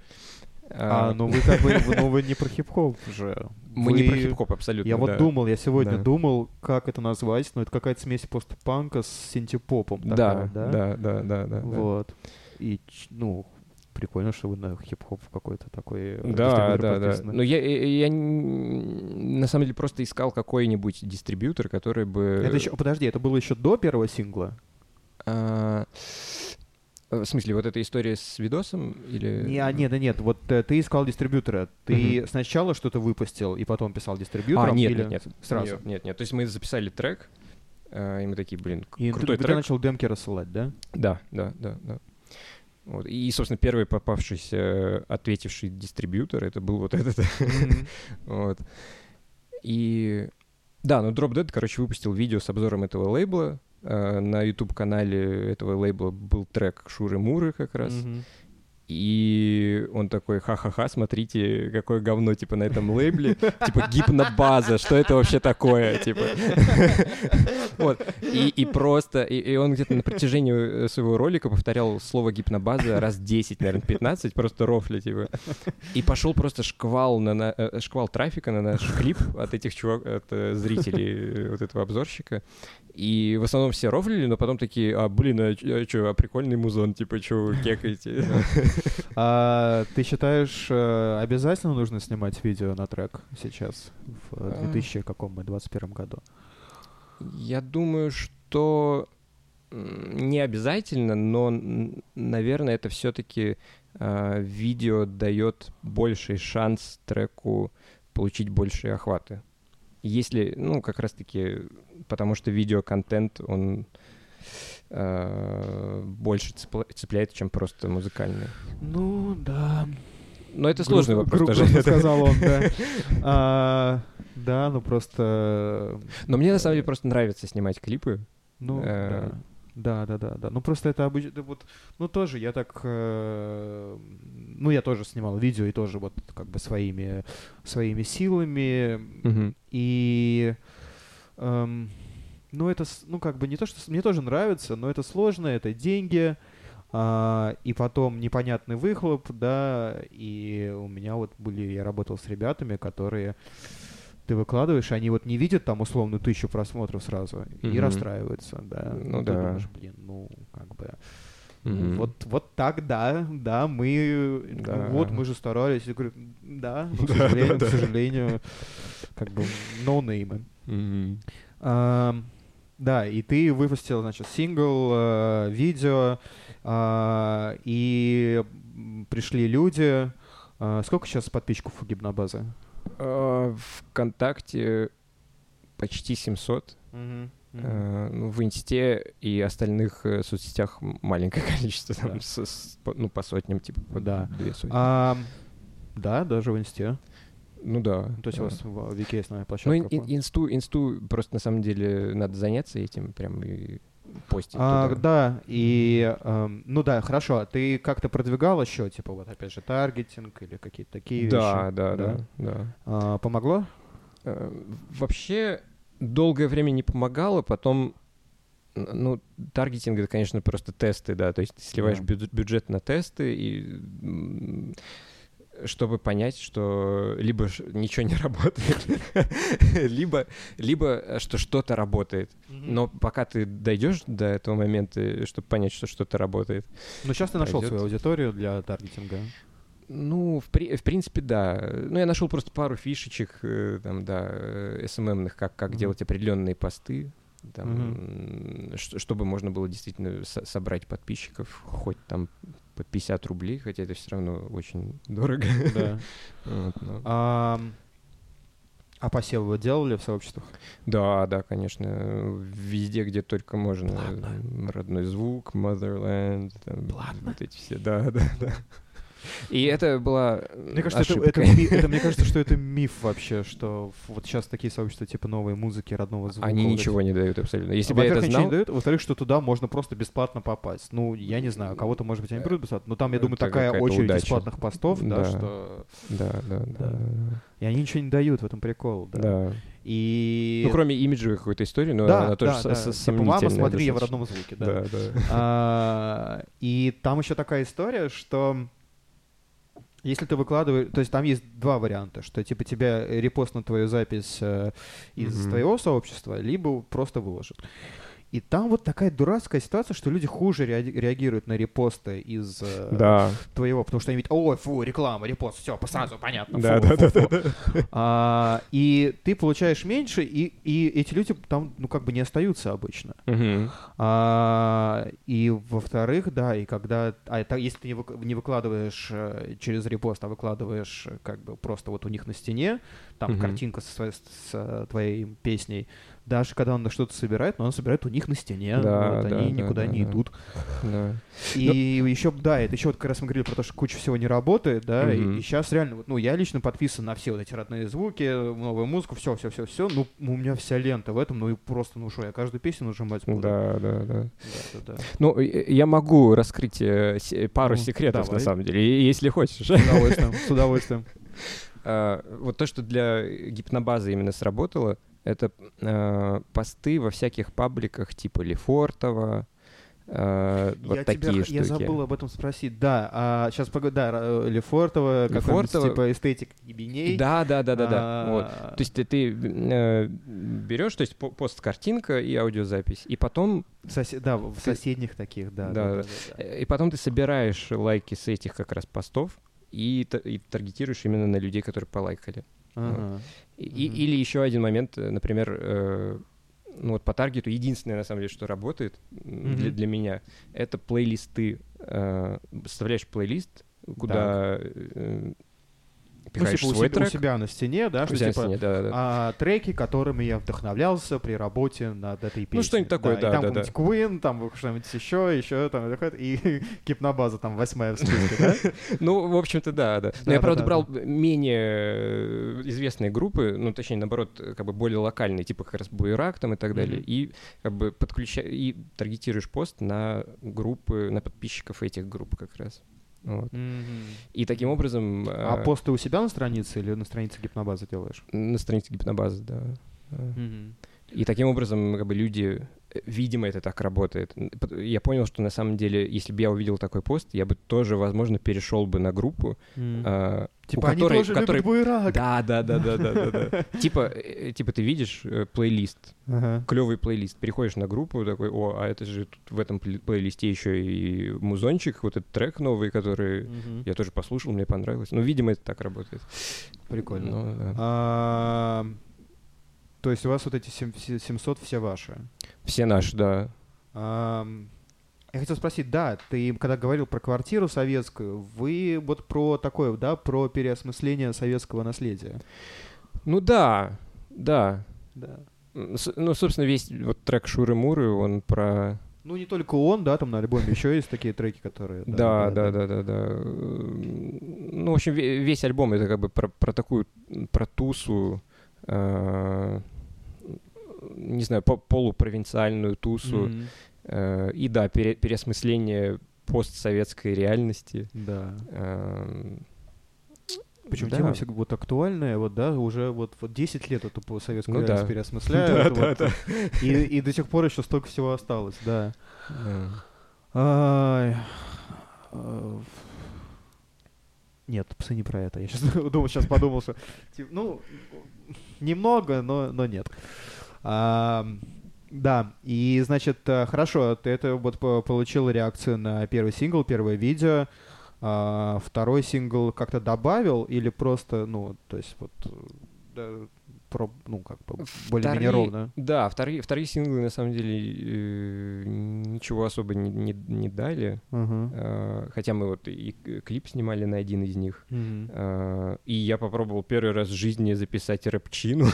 А, ну вы как бы, ну вы не про хип-хоп же. Мы Вы- не про хип-хоп абсолютно. Я вот да. думал, я сегодня Да. думал, как это назвать, но это какая-то смесь постпанка с синтепопом. Да, да, да, да, да, да. Вот. И, ну, прикольно, что вы на хип-хоп какой-то такой э, Да, да, да. Но я, я, я на самом деле просто искал какой-нибудь дистрибьютор, который бы... Это еще, подожди, это было еще до первого сингла? А, В смысле, вот эта история с видосом или... Не, а, нет, нет, вот э, ты искал дистрибьютора. Ты сначала что-то выпустил и потом писал А, дистрибьютором? нет, или нет, нет. Сразу. Нет, нет, нет. То есть мы записали трек, э, и мы такие, блин, И ты, крутой ты трек. начал демки рассылать, да? Да, да, да, да. Вот. И, собственно, первый попавшийся ответивший дистрибьютор, это был вот этот. Вот. И да, ну Drop Dead, короче, выпустил видео с обзором этого лейбла. Э, На YouTube-канале этого лейбла был трек Шуры Муры как раз. Мгм. И он такой, ха-ха-ха, смотрите, какое говно, типа, на этом лейбле. Типа, гипнобаза, что это вообще такое, типа. Вот. И, и просто, и, и он где-то на протяжении э, своего ролика повторял слово гипнобаза раз 10, наверное, 15, просто рофли, типа. И пошел просто шквал, на, на- э, шквал трафика на наш клип от этих чувак, от э, зрителей вот этого обзорщика. И в основном все рофлили, но потом такие, а, блин, а, что, а прикольный музон, типа, что вы кекаете? А ты считаешь, э, обязательно нужно снимать видео на трек сейчас, в э, А. 2000 каком мы, 21 году? Я думаю, что не обязательно, но, наверное, это все-таки видео дает больший шанс треку получить большие охваты. Если, ну, как раз-таки, потому что видеоконтент, он э, больше цепляет, чем просто музыкальный. Ну, да. Но это сложный вопрос гру- грустно сказал он, да. А, Да, ну просто... Но мне на самом деле просто нравится снимать клипы. Ну, Э. да. Да, да, да, да. Ну просто это обычно, вот, ну тоже я так, э, ну я тоже снимал видео и тоже вот как бы своими, своими силами Мгм. и, эм, ну это, ну как бы не то, что мне тоже нравится, но это сложно, это деньги, а, и потом непонятный выхлоп, да, и у меня вот были, я работал с ребятами, которые ты выкладываешь, они вот не видят там условно тысячу просмотров сразу и Мгм. расстраиваются, да. Ну Ты да. думаешь, блин, ну как бы ну, Мгм. вот вот так, да, да, мы, ну, Да. вот мы же старались, я говорю, да, но, к сожалению, к сожалению, как бы ноунеймы. Мгм. Ам, Да, и ты выпустил, значит, сингл, э, видео, а, и пришли люди. А, Сколько сейчас подписчиков у гипнобазы? А, ВКонтакте почти 700. Э, ну, в Инсте и остальных э, соцсетях маленькое количество, там, Да. с- с- по- ну, по сотням, типа, по Да. две сотни. А, Да, даже в инсте. Ну да. То есть да. у вас в Вики есть новая Ну, площадка. ин- ин- инсту, инсту просто на самом деле надо заняться этим, прям и постить А, туда. да, и, эм, ну да, хорошо, а ты как-то продвигал еще, типа вот опять же таргетинг или какие-то такие Да, вещи? да, да, да. А, помогло? Э, Вообще долгое время не помогало, потом, ну, таргетинг это, конечно, просто тесты, да, то есть ты сливаешь Да. бюдж- бюджет на тесты и чтобы понять, что либо ничего не работает, либо, либо что что-то работает. Но пока ты дойдешь до этого момента, чтобы понять, что что-то работает, Ну сейчас ты нашел свою аудиторию для таргетинга. Ну, в, при- в принципе, да. Ну, я нашел просто пару фишечек, э, там, да, э, SMM-ных, как, как Мгм. делать определенные посты, там, м, ш- чтобы можно было действительно со- собрать подписчиков, хоть там по 50 рублей, хотя это все равно очень дорого. Да. Вот, но- А, а посевы вы делали в сообществах? Да, да, конечно, везде, где только можно. М, Родной звук, Motherland, там, вот эти все, да, да, да. И это была Мне кажется, это, это это- мне кажется, что это миф вообще, что вот сейчас такие сообщества типа новой музыки, родного звука. Они вот ничего эти. не дают абсолютно. Если бы я это Во-первых, ничего знал... не дают, во-вторых, что туда можно просто бесплатно попасть. Ну, я не знаю, кого-то, может быть, они берут бесплатно, но там, я думаю, Это такая очередь удача. бесплатных постов, да, Да. что... Да, да, да. Да. И они ничего не дают, в этом прикол, да. Да. И... Ну, кроме имиджевой какой-то истории, но да, она тоже да, да. с- Типа, сомнительная мама, смотри, я в родном звуке, да. Да, да. А, И там еще такая история, что если ты выкладываешь, то есть там есть два варианта, что типа тебя репостнут твою запись э, из Мгм. твоего сообщества, либо просто выложат. И там вот такая дурацкая ситуация, что люди хуже реаги- реагируют на репосты из э, Да. твоего, потому что они видят, ой, фу, реклама, репост, все, сразу понятно. Да, фу, да, фу, да, фу». А, И ты получаешь меньше, и, и эти люди там, ну, как бы не остаются обычно. Мгм. А, и во-вторых, да, и когда, а это, если ты не, вык- не выкладываешь э, через репост, а выкладываешь э, как бы просто вот у них на стене, там Мгм. картинка со своей- с, э, твоей песней, даже когда он на что-то собирает, но он собирает у них на стене, Да, вот, да, они да, никуда да, не да. идут. Да. И еще, да, это еще вот как раз мы говорили про то, что куча всего не работает, да, Мгм. и, сейчас реально, вот, ну, я лично подписан на все вот эти родные звуки, новую музыку, все, все, все, все, ну, у меня вся лента в этом, ну, и просто, ну, что, я каждую песню нажимать буду. Да, да, да. да, да, да. Ну, э, я могу раскрыть э, пару Ну, секретов, давай. на самом деле, и- если хочешь. С удовольствием, с удовольствием. А, Вот то, что для гипнобазы именно сработало, это э, посты во всяких пабликах типа Лефортова, э, вот я такие тебя, штуки. я забыл об этом спросить, да, а, сейчас, погоди, да, Лефортова, какой-нибудь, Лефортова. типа, эстетик ебеней. Да, да, да, да, да. А, Вот. То есть ты, ты э, берешь, то есть по- пост картинка и аудиозапись, и потом в сосе- да, в ты- соседних таких, да. Да, да, да. да, э, и потом ты собираешь лайки с этих как раз постов и, и таргетируешь именно на людей, которые полайкали. Ага. И- или еще один момент, э, например, э, ну вот по таргету единственное на самом деле, что работает для, для меня, это плейлисты. Э, Вставляешь плейлист, куда э, Ну, пихаешь типа, у свой себя, у трек. себя на стене, да, у что себя типа стене, да, да, да. а, треки, которыми я вдохновлялся при работе над этой песней. Ну, что-нибудь такое, да, и там да, да. Queen, там что-нибудь еще, еще, там, и гипнобаза там восьмая в списке, да? Ну, в общем-то, да, да. Но я, Да, правда, да, брал менее э, известные группы, ну, точнее, наоборот, как бы более локальные, типа как раз Буерак там и так далее, и как бы подключаешь, и таргетируешь пост на группы, на подписчиков этих групп как раз. Вот. Мгм. И таким образом... А э, посты у себя на странице или на странице гипнобазы делаешь? На странице гипнобазы, да. Мгм. И таким образом, как бы люди, видимо, это так работает. Я понял, что на самом деле, если бы я увидел такой пост, я бы тоже, возможно, перешел бы на группу, Мгм. э, у Типа они которой- тоже которой- любят буерак. Да, да, да, да, да, да, да. Типа, э, типа ты видишь э, плейлист, Ага. клевый плейлист, переходишь на группу, такой, о, а это же тут в этом пле- плейлисте еще и музончик, вот этот трек новый, который я тоже послушал, мне понравилось. Ну, видимо, это так работает. Прикольно. Ну, да. А, То есть у вас вот эти сем- все- 700 все ваши? Все наши, да. Ам, Я хотел спросить, да, ты когда говорил про квартиру советскую, вы вот про такое, да, про переосмысление советского наследия. Ну да, да. Да. Ну, собственно, весь вот трек Шуры-Муры, он про... Ну, не только он, да, там на альбоме еще есть такие треки, которые... Да, да, да, да, да. Ну, в общем, ве- весь альбом это как бы про, про такую, про тусу, э, не знаю, по- полупровинциальную тусу. Мгм. Э, И да, пере- переосмысление постсоветской реальности. Да. Эм, Причем да. тема всегда вот актуальная, вот, да, уже вот, вот 10 лет эту советскую Ну реальность да. переосмысляют. Да, вот, да, И, и до сих пор еще столько всего осталось, да. Да. Э, Нет, псы не про это. Я сейчас думал, сейчас подумал, что ну немного, но, но нет. А, да, и значит, э, хорошо, ты это вот по- получил реакцию на первый сингл, первое видео. А, второй сингл как-то добавил или просто, ну, то есть вот, э, про, ну, как бы более-менее ровно? Да, вторые, вторые синглы на самом деле э, ничего особо не, не, не дали. Ага. Э, Хотя мы вот и клип снимали на один из них. Мгм. Э, И я попробовал первый раз в жизни записать рэпчину.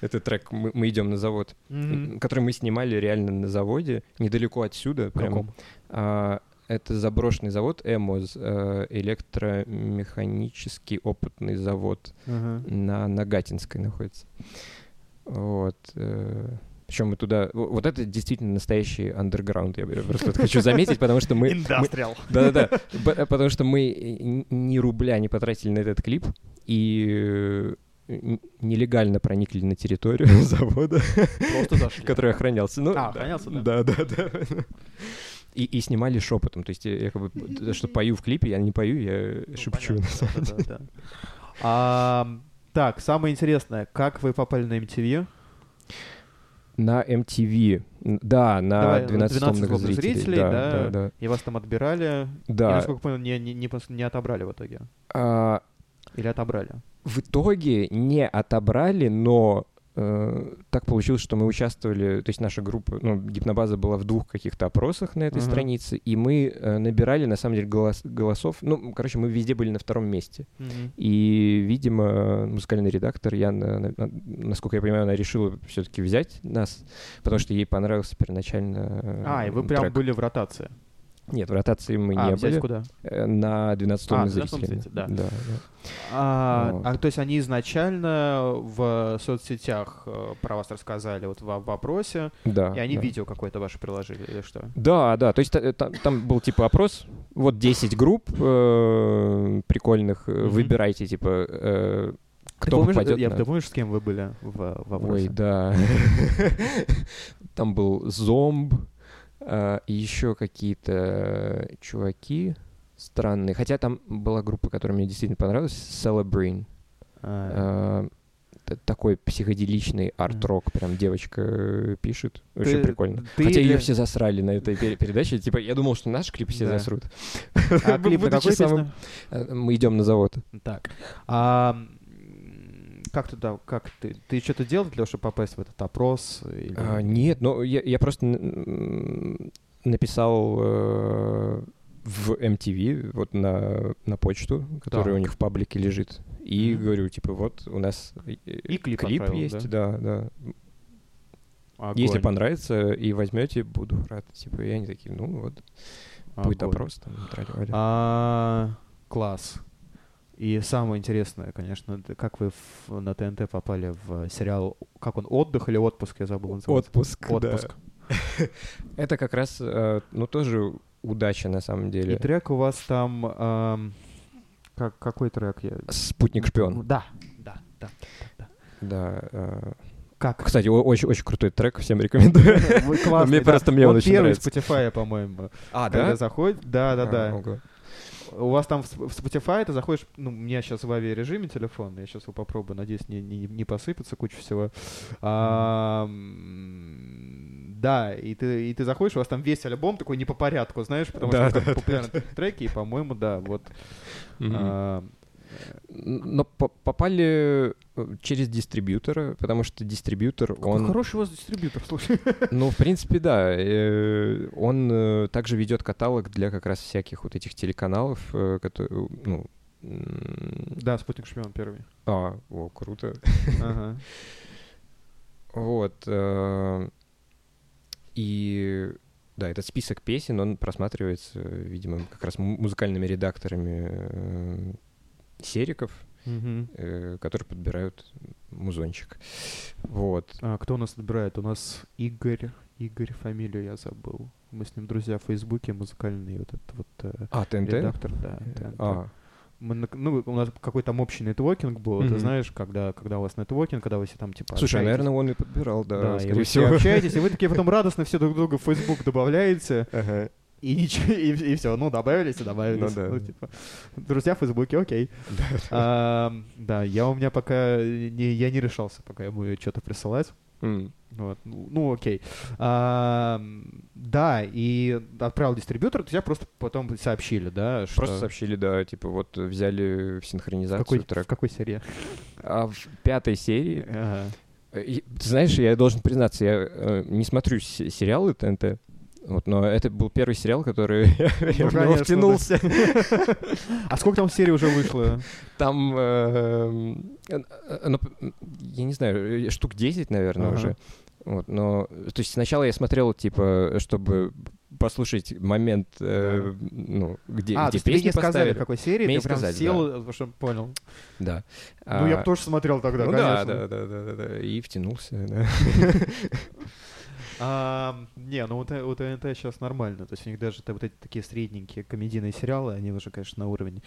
Это трек «Мы идем на завод», который мы снимали реально на заводе, недалеко отсюда. прям. Это заброшенный завод ЭМОЗ, э, электромеханический опытный завод Ага. на Нагатинской находится. Вот. Причем мы туда... Вот это действительно настоящий андерграунд, я просто хочу заметить, потому что мы... Индастриал. Да-да-да, Б- потому что мы э, ни рубля не потратили на этот клип, и э, нелегально проникли на территорию завода, Просто зашли. который охранялся. Ну, А, охранялся, да? Да, да, да. И, и снимали шепотом. То есть я, я как бы, что пою в клипе, я не пою, я Ну, шепчу. понятно, да, да, да. А, Так, самое интересное, как вы попали на MTV? На MTV. Да, на Давай, 12 12 томных злобных зрителей. да, да. да, да. И вас там отбирали? И, Да. насколько понял, не, не, не, не отобрали в итоге? А, Или отобрали? в итоге не отобрали, но так получилось, что мы участвовали, то есть наша группа, ну, гипнобаза была в двух каких-то опросах на этой Ага. странице, и мы э, набирали, на самом деле, голос- голосов, ну, короче, мы везде были на втором месте. И, видимо, музыкальный редактор, на- насколько я понимаю, она решила все-таки взять нас, потому что ей понравился первоначально э, А, и вы прям трек. были в ротации? Нет, в ротации мы а, не были. куда? Э, На 12 А, томных 12 зрителей. зрителей, да. да. А, Вот. а, то есть они изначально в соцсетях э, про вас рассказали вот в вопросе, Да, и они да. видео какое-то ваше приложили, или что? Да, да, то есть та- та- там, был типа опрос, вот 10 групп э, прикольных, э, Мгм. выбирайте, типа, э, Ты кто помнишь, попадет я, на- ты помнишь, с кем вы были в, в вопросе? Ой, да. Там был зомб, и еще какие-то чуваки странные. Хотя там была группа, которая мне действительно понравилась, Celebrine. А, А, Такой психоделичный арт-рок, прям девочка э, пишет. Очень Ты- прикольно. ты Хотя ее все засрали на этой пер- передаче. Типа, я думал, что наш клип все Да. засрут. а клип на какой самым-? Э, Мы идем на завод. Так. А, как туда, как ты, ты что-то делал для того, чтобы попасть в этот опрос? или- А, нет, ну я, я просто написал э, в MTV, вот на, на почту, которая у Так. них в паблике лежит. И Мгм. говорю, типа, вот у нас э, И клип клип есть, да, да. Огонь, Если понравится и возьмете, буду рад. Типа, и они такие, ну вот, будет опрос там. А, класс. И самое интересное, конечно, как вы в- на ТНТ попали в сериал, как он, «Отдых» или «Отпуск», я забыл называется. Отпуск, да. «Отпуск». Это как раз, э, ну, тоже удача на самом И деле. трек у вас там... ам, как, какой трек? Я... Спутник шпион. Да, да, да. Да. э, Как? Кстати, очень очень крутой трек, всем рекомендую. Классный, Мне да. просто мне он Он очень первый нравится. Spotify, по-моему. А, Когда заходит, да, да, А, да. ого. У вас там в Sp- в Spotify ты заходишь, ну, у меня сейчас в авиарежиме телефон, я сейчас его попробую, надеюсь, не, не, не посыпется куча всего. А, да, и ты, и ты заходишь, у вас там весь альбом такой не по порядку, знаешь, потому Да, что да, популярные треки, и, по-моему, да, вот. Мгм. а, Но по- попали э, через дистрибьютора, потому что дистрибьютор, какой он... хороший у вас дистрибьютор, слушай. Ну, в принципе, да. э, Он э, также ведет каталог для как раз всяких вот этих телеканалов, которые, ну... Да, «Спутник Шпион» первый. А, о, круто. Ага. Вот. И да, этот список песен, он просматривается, видимо, как раз му- музыкальными редакторами сериков, Мгм. э, которые подбирают музончик. Вот. А, кто у нас отбирает? У нас Игорь. Игорь, фамилию я забыл. Мы с ним друзья в Фейсбуке, музыкальный вот этот вот э, А, ТНТ? редактор, да. Э, ТНТ. А, Мы на- ну, у нас какой-то там общий нетворкинг был, ты Мгм. знаешь, когда, когда у вас нетворкинг, когда вы все там типа слушай, общаетесь. наверное, он и подбирал, да, да, и скорее вы все всего. общаетесь, и вы такие потом радостно все друг друга в Facebook добавляете. И ничего, и, все, ну, добавились и добавились. Ну да. типа, друзья в Фейсбуке, окей. А, Да, я у меня пока, не, я не решался пока ему что-то присылать. М. Вот, ну, ну, окей. А, да, и отправил дистрибьютор, тебя просто потом сообщили, да? Что... Просто сообщили, да, типа вот взяли в в синхронизацию какой, трек. в какой серии? А в пятой серии Ага. И- Ты знаешь, я должен признаться, я э, не смотрю се- сериалы ТНТ, вот, но это был первый сериал, который я в него втянулся. А сколько там серий уже вышло? Там, э, э, э, ну, я не знаю, э, штук 10, наверное, уже. Вот, но, то есть сначала я смотрел, типа, чтобы послушать момент, э, ну, где, а, то где тебе песни не сказали, в какой серии, Мне ты прям сказали, сел, э, чтобы понял. Да. Ну, я А, бы тоже смотрел тогда, ну да, конечно. да, да, да, да, да, и втянулся, да. А, не, ну у у ТНТ сейчас нормально. То есть у них даже вот эти такие средненькие комедийные сериалы, они уже, конечно, на уровне,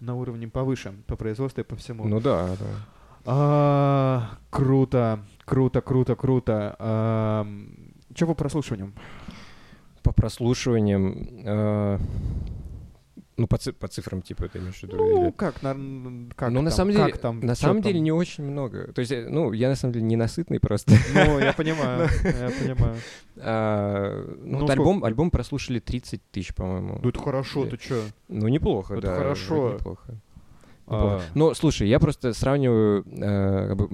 на уровне повыше по производству и по всему. Ну да, да. А, круто, круто, круто, круто. А, что по прослушиваниям? По прослушиваниям... э, ну, по, ци- по цифрам, типа, ты имеешь в виду? Ну, или- как, на, как ну, на там, самом деле, как там, на самом деле там? не очень много. То есть, э, ну, я на самом деле ненасытный просто. Ну, я понимаю, я понимаю. А, ну, Ну, вот альбом, альбом прослушали 30 тысяч, по-моему. Ну, это хорошо, ты чё? Ну, неплохо, Это да. вроде хорошо. Неплохо. А, Неплохо. Но слушай, я просто сравниваю, э, как бы, у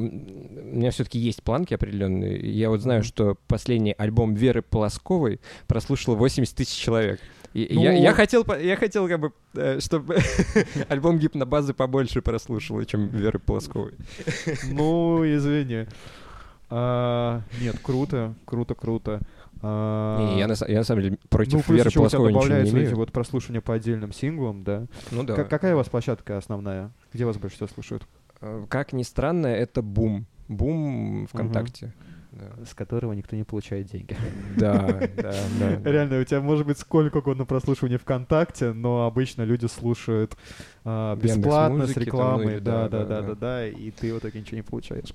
меня все-таки есть планки определенные. Я вот знаю, что последний альбом Веры Полосковой прослушал 80 тысяч человек. Ну- я, я хотел, я хотел, как бы, э, чтобы альбом гипнобазы побольше прослушал, чем Веры Полосковой. Ну, извини. А, Нет, круто, круто, круто. А, Не, я, на, я на самом деле Ну, против плюс Веры еще у тебя Полосковой ничего не добавляются эти вот прослушивания по отдельным синглам, да? Ну да. Как- Какая у вас площадка основная? Где вас больше всего слушают? Э, Как ни странно, это бум. Бум ВКонтакте. Да. С которого никто не получает деньги. Да, да, да. Реально, у тебя может быть сколько угодно прослушиваний ВКонтакте, но обычно люди слушают а, бесплатно, с там, ну рекламой, да, да, да, да, да, и ты в итоге ничего не получаешь.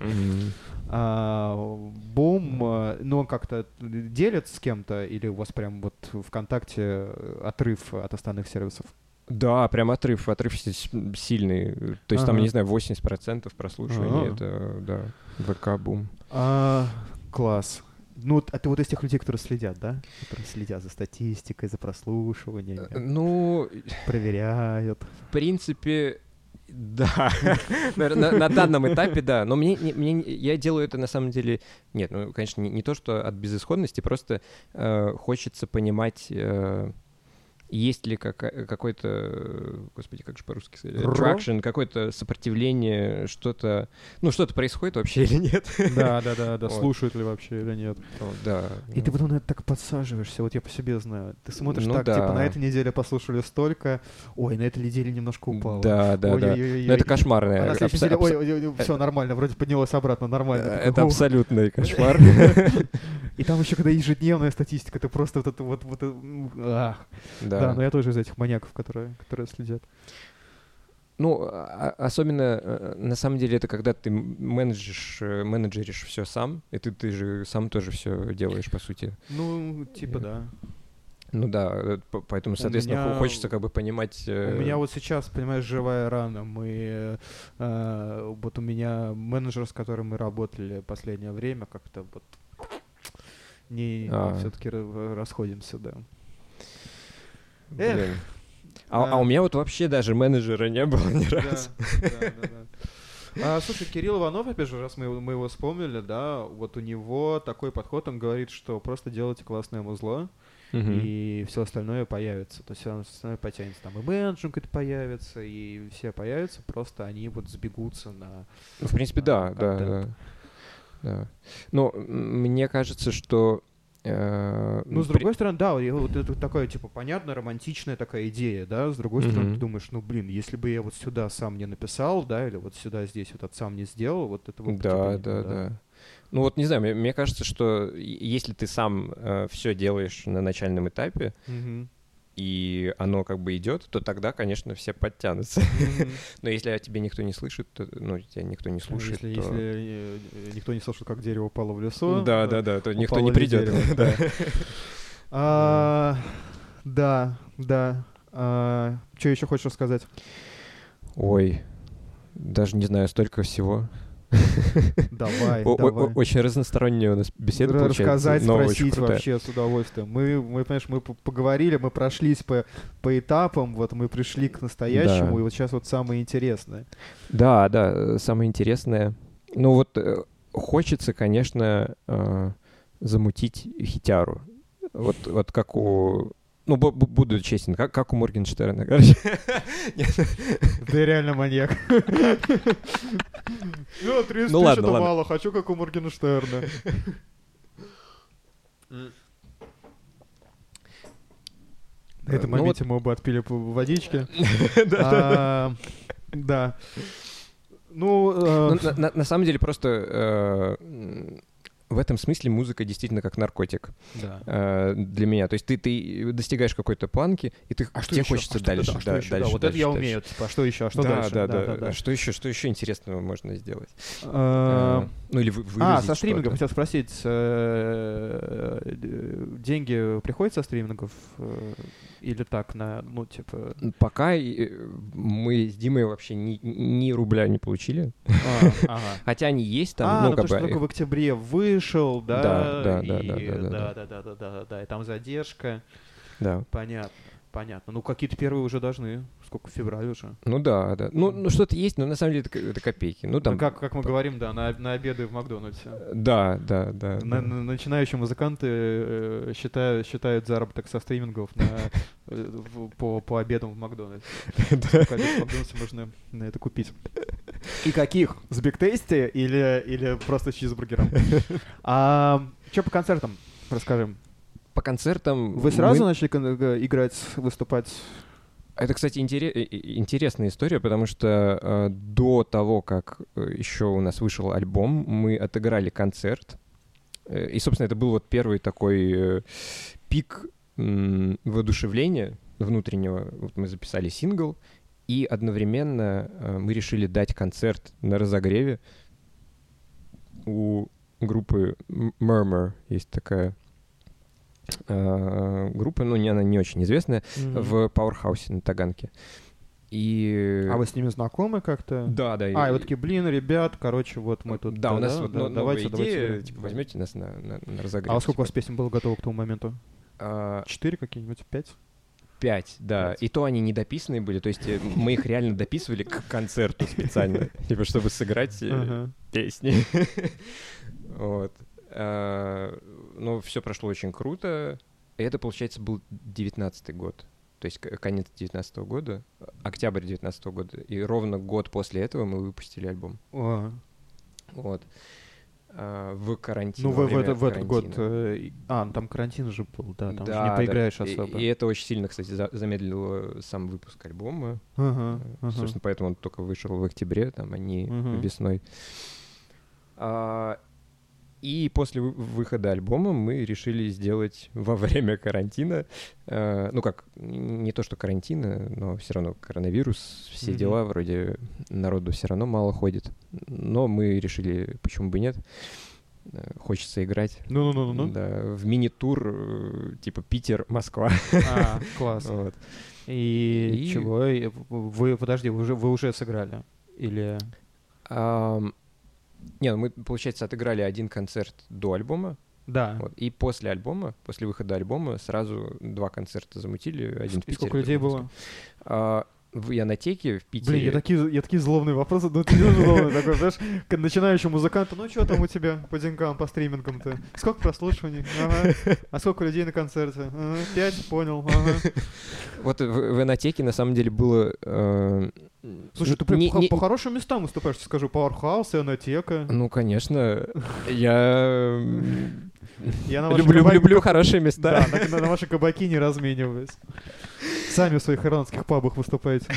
А, Бум, а, ну он как-то делит с кем-то, или у вас прям вот ВКонтакте э, отрыв от остальных сервисов? Да, прям отрыв, отрыв сильный. То есть там, Ага. не знаю, 80% прослушивания, Ага. это, да, ВК бум. А, класс. Ну, а ты вот из тех людей, которые следят, да? Которые следят за статистикой, за прослушиваниями, Э, Ну, проверяют. в принципе, да. на, на- на данном этапе, да. Но мне, не- мне, не- я делаю это на самом деле... Нет, ну, конечно, не, не то, что от безысходности, просто э, хочется понимать... э, есть ли какой-то, э, господи, как же по-русски сказать, Ро? attraction, какое-то сопротивление, что-то, ну, что-то происходит вообще или нет? Да, да, да, да, Вот. слушают ли вообще или нет. Вот, Да. И ты ну. потом на это так подсаживаешься, вот я по себе знаю. Ты смотришь Ну так, да. типа, на этой неделе послушали столько, ой, на этой неделе немножко упало. Да, да, да. Ой-ой-ой-ой. Ну, это кошмарное. А на следующей неделе, абсо- ой, все нормально, вроде поднялось обратно, нормально. Ты Это абсолютный кошмар. И там еще когда ежедневная статистика, ты просто вот это вот... вот э, ах. Да, но я тоже из этих маньяков, которые, которые следят. Ну, а- особенно, э, на самом деле, это когда ты м- менеджеришь, э, менеджеришь все сам, и ты, ты же сам тоже все делаешь, по сути. Ну, типа Э, да. Ну да, э, поэтому, соответственно, меня- хочется как бы понимать... э, У меня вот сейчас, понимаешь, живая рана. Мы, э, э, вот у меня менеджер, с которым мы работали последнее время, как-то вот не А. все-таки расходимся, да. Блин. А, да. а у меня вот вообще даже менеджера не было ни Да, разу. да, да, да. А, слушай, Кирилл Иванов, опять же, раз мы, его- мы его вспомнили, да, вот у него такой подход, он говорит, что просто делайте классное музло, Мгм. и все остальное появится. То есть все остальное потянется. Там и менеджмент какой-то появится, и все появятся, просто они вот сбегутся на... Ну, в принципе, да, а, да, да. контент. да. Но мне кажется, что... э, Ну, с при- другой стороны, да, вот это такая, типа, понятная, романтичная такая идея, да, с другой стороны, Мгм. ты думаешь, ну, блин, если бы я вот сюда сам не написал, да, или вот сюда здесь вот этот сам не сделал, вот этого бы, Да, типа, да, да. Ну вот не знаю, мне, мне кажется, что если ты сам все делаешь на начальном этапе, Мгм. И оно как бы идет, то тогда, конечно, все подтянутся. Мгм. Но если о тебе никто не слышит, то, ну, тебя никто не слушает, Если, то... если э, никто не слышал, как дерево упало в лесу. Да, да, да, то никто не придет. да. А, Да, да. Что еще хочешь рассказать? Ой, даже не знаю, столько всего. Давай, давай. Очень разносторонняя у нас беседа. Рассказать, спросить вообще с удовольствием. Мы, мы, понимаешь, мы поговорили, мы прошлись по, по этапам, вот мы пришли к настоящему, и вот сейчас вот самое интересное. Да, да, э, самое интересное. Ну вот э, хочется, конечно, э, замутить хитяру. Вот, вот как у... Ну, бу- бу- буду честен, как, как у Моргенштерна, короче. Ты реально маньяк. Ну, 30 Ну тысяч ладно, это ладно. мало, хочу как у Моргенштерна. На этом Ну моменте мы оба отпили по водички. А, Да. Ну, Ну, э, на, на- самом деле просто э, в этом смысле музыка действительно как наркотик Да. э, для меня. То есть ты, ты достигаешь какой-то планки, и ты, А что тебе еще? хочется а что, дальше, да, а что да, еще? Да, дальше, вот это дальше, я дальше. умею. Типа, а что еще? А что да, дальше? Да, да, Что еще, что еще интересного можно сделать? А, ну или вы, А, со стримингов что-то. хотел спросить. э, Деньги приходят со стримингов? Или так, на, ну, типа... Пока мы с Димой вообще ни, ни рубля не получили. А, ага. Хотя они есть там, А, ну, потому что только в октябре вышел, да? Да, да, да, и- да, да, да, да, да, да, да, да, да, и там задержка. да. Понятно, понятно. Ну, какие-то первые уже должны. Сколько, февраль уже? Ну да, да. Ну, ну что-то есть, но на самом деле это, это копейки. Ну там... Ну, как, как мы говорим, да, на, на обеды в Макдональдсе. Да, да, да. На- да. на- начинающие музыканты э, считают, считают заработок со стримингов на, э, в- по, по обедам в Макдональдсе. Сколько в Макдональдсе можно на это купить. И каких? С бигтейсти или, или просто с чизбургером? А что по концертам? Расскажи. По концертам... Вы сразу мы- начали э, играть, выступать? Это, кстати, интере- э, э, интересная история, потому что э, до того, как еще у нас вышел альбом, мы отыграли концерт. Э, и, собственно, это был вот первый такой э, пик м, воодушевления внутреннего. Вот мы записали сингл, и одновременно э, мы решили дать концерт на разогреве у группы Murmur. Есть такая э, группа, ну, не, она не очень известная, в Пауэрхаусе на Таганке. И... А вы с ними знакомы как-то? Да, да. А, и вы такие, блин, ребят, короче, вот мы тут... Да, у нас вот да, но- давайте, новая давайте. идея, типа, возьмете нас на, на, на разогрев. А во сколько у вас типа. песен было готово к тому моменту? А, Четыре какие-нибудь? Пять? Пять, да. Пять. И то они не дописанные были, то есть э, мы их реально дописывали к концерту специально, типа, чтобы сыграть э, песни. Вот. А, Ну, все прошло очень круто. И это, получается, был девятнадцатый год. То есть конец девятнадцатого года, октябрь девятнадцатого года. И ровно год после этого мы выпустили альбом. О, Вот. А, В карантин. Ну, во в, это- в этот год... э, и- А, ну там карантин же был, да, там же Да, не поиграешь да. И- особо. И, это очень сильно, кстати, за- замедлило сам выпуск альбома. Ага, Э, ага. Собственно, поэтому он только вышел в октябре, там, а не Мгм. весной. А, и после вы- выхода альбома мы решили сделать во время карантина, э, ну как, не то что карантина, но все равно коронавирус, все Мгм. дела, вроде народу все равно мало ходит. Но мы решили, почему бы нет, э, хочется играть. Ну-ну-ну-ну. Да, в мини-тур, э, типа Питер-Москва. А, класс. Вот. И, И- чего? Вы, подожди, вы уже, вы уже сыграли? Или... Ам, Не, ну мы, получается, отыграли один концерт до альбома, Да. вот, и после альбома, после выхода альбома, сразу два концерта замутили, один в И Питере. сколько людей в было? А, в Янотеке в Питере. Блин, я такие, я такие злобные вопросы, ну ты не злобный такой, знаешь, к начинающему музыканту, ну что там у тебя по деньгам, по стримингам-то? Сколько прослушиваний? Ага. А сколько людей на концерте? Ага. Пять, понял, ага. Вот в, в Янотеке на самом деле было... э, Слушай, ты н- прям не- по, не- по хорошим местам выступаешь, скажу, Powerhouse, Анатека. Ну, конечно, я Я на люблю, кабаки- люблю хорошие места. Да, на, на ваши кабаки не размениваюсь. Сами в своих ирландских пабах выступаете.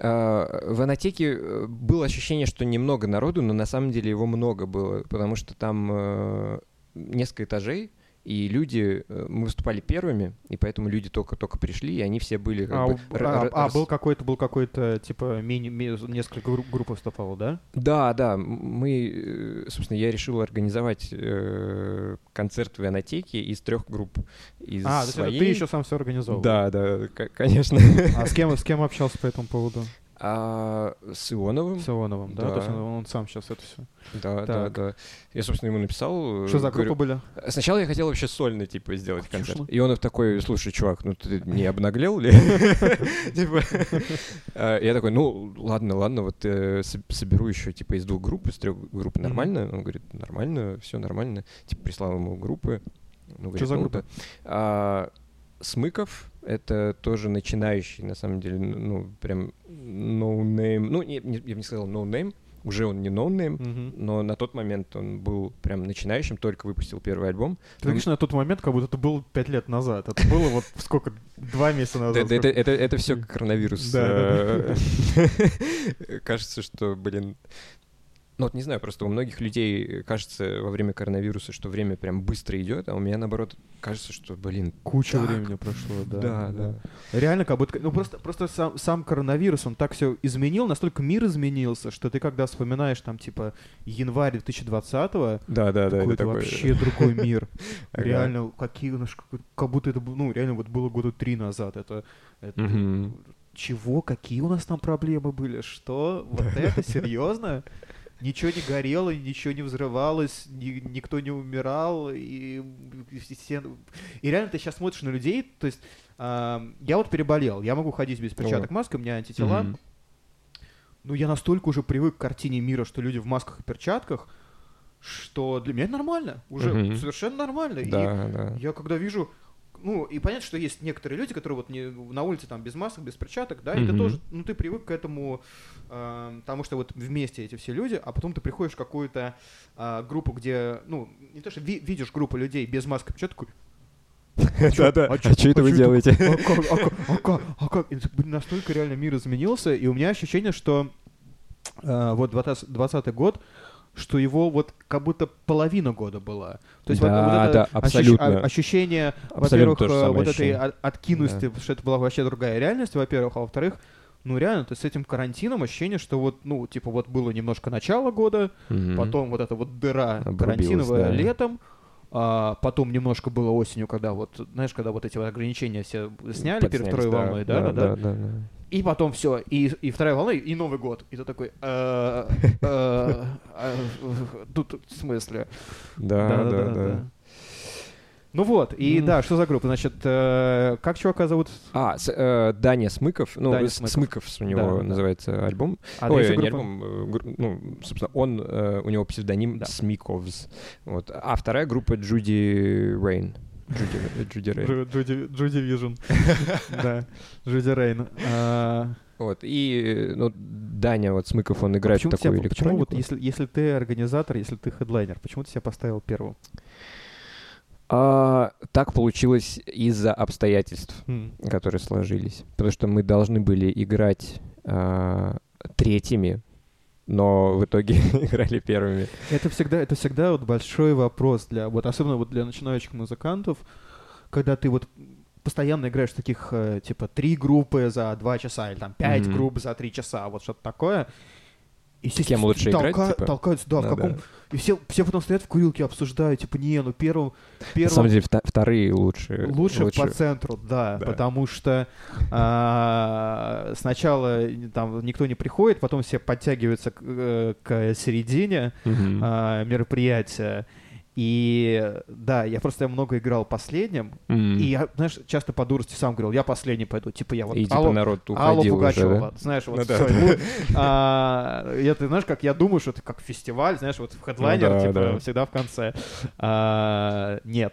А, В Анатеке э, было ощущение, что немного народу, но на самом деле его много было, потому что там э, несколько этажей, и люди, э, мы выступали первыми, и поэтому люди только-только пришли, и они все были как А, бы... а, а, был какой-то, был какой-то, типа, мини, ми- несколько гру- групп выступало, да? Да, да, мы, э, собственно, я решил организовать э, концерт в Анатеке из трех групп. Из А, то есть своей... ты еще сам все организовал? Да, да, конечно. А с кем, с кем общался по этому поводу? А с Ионовым? С Ионовым, да? То есть Да. он, он сам сейчас это все. Да, да, Так. да. Я, собственно, ему написал. э, Что за группа были? Сначала я хотел вообще сольно, типа, сделать Конечно. концерт. И он такой, слушай, чувак, ну ты не обнаглел ли? Типа, э, Я такой, ну, ладно, ладно, вот э, соб- соберу еще, типа, из двух групп, из трех групп нормально? Он говорит, нормально, все нормально. Типа, прислал ему группы. Ну, говорит, за «Ну, группа? Да». А, Смыков — это тоже начинающий, на самом деле, ну, прям no-name. Ну, не- не- я бы не сказал no-name, уже он не no-name, Мгм. но на тот момент он был прям начинающим, только выпустил первый альбом. Ты говоришь на тот момент, как будто это было пять лет назад. Это было вот сколько? Два месяца назад. Это, это, это все коронавирус. Э, Кажется, что, блин, Ну вот не знаю, просто у многих людей кажется во время коронавируса, что время прям быстро идет, а у меня наоборот кажется, что, блин, Куча так. времени прошло, да. Да, да. Реально, как будто, ну просто, просто сам, сам коронавирус, он так все изменил, настолько мир изменился, что ты когда вспоминаешь там типа январь 2020-го, Да, да, да, это такой... вообще другой мир. Реально, какие, ну, ш- как- будто это, ну, реально вот было года три назад. Это, чего, какие у нас там проблемы были? Что? Вот это серьезно? Ничего не горело, ничего не взрывалось, ни- никто не умирал, и, и все- и реально ты сейчас смотришь на людей, то есть а, я вот переболел, я могу ходить без перчаток, маска, у меня антитела, Мгм. ну я настолько уже привык к картине мира, что люди в масках и перчатках, что для меня это нормально, уже Мгм. совершенно нормально. И Да, да. я когда вижу, ну, и понятно, что есть некоторые люди, которые вот не, на улице там без масок, без перчаток, да, и ты тоже, ну, ты привык к этому, э, потому что вот вместе эти все люди, а потом ты приходишь в какую-то а, группу, где, ну, не то, что ви- видишь группу людей без маски, перчаток, такой, Да-да. а А что это а вы делаете? а как, а как, а а настолько реально мир изменился, и у меня ощущение, что э, вот 20, 20 год, что его вот как будто половина года была. То есть вот- Да, вот, это да, ощущ- абсолютно. а- ощущение, во-первых, э, вот этой ощущение. откинутости, что это была вообще другая реальность, во-первых, а во-вторых, ну реально, то есть с этим карантином ощущение, что вот, ну, типа вот было немножко начало года, Мгм. потом вот эта вот дыра Обрубилась, карантиновая да. летом, а, потом немножко было осенью, когда вот, знаешь, когда вот эти вот ограничения все сняли перед Подснялись, второй волной, да, да, да, да, да. И потом все, и, и вторая волна, и Новый год, и ты такой, э, э, э, тут в смысле? Да, да, да. Ну вот, и М. да, что за группа? Значит, э, как чувака зовут? А, с- э, Даня Смыков, ну, Даня С- Смыков. Смыков у него Да, да. называется альбом. А Ой, не группа? альбом, э, гру- ну, собственно, он, э, у него псевдоним Да. Смиковс. Вот. А вторая группа Джуди Рейн. Джуди, Джуди Рейн. Джу- Джуди Джуди Вижн. Да, Джуди Рейн. А, Вот. И, ну, Даня вот Смыков, он играет почему в такую тебя- почему вот если, если ты организатор, если ты хедлайнер, почему ты себя поставил первым? А, так получилось из-за обстоятельств. М. которые сложились. Потому что мы должны были играть а, третьими, но в итоге играли первыми. Это всегда, это всегда вот большой вопрос для, вот особенно вот для начинающих музыкантов, когда ты вот постоянно играешь в таких, э, типа, три группы за два часа, или там пять Мгм. групп за три часа, вот что-то такое. И все кем лучше играть, типа? толкаются, да, в Ну каком... да. И все, все потом стоят в курилке, обсуждают, типа, не, ну первым... На первым самом деле вторые лучше. Лучше, по центру, да, Да. потому что а, сначала там никто не приходит, потом все подтягиваются к, э, к середине Мгм. а, мероприятия. И да, я просто много играл последним, М. и я, знаешь, часто по дурости сам говорил, я последний пойду, типа я вот И типа Аллу- народ Аллу уходил уже, Пугачева, да? знаешь, вот Ну да, всё, да. ну, а, это, знаешь, как я думаю, что это как фестиваль, знаешь, вот в хедлайнер, Ну да, типа, да. всегда в конце. А, нет.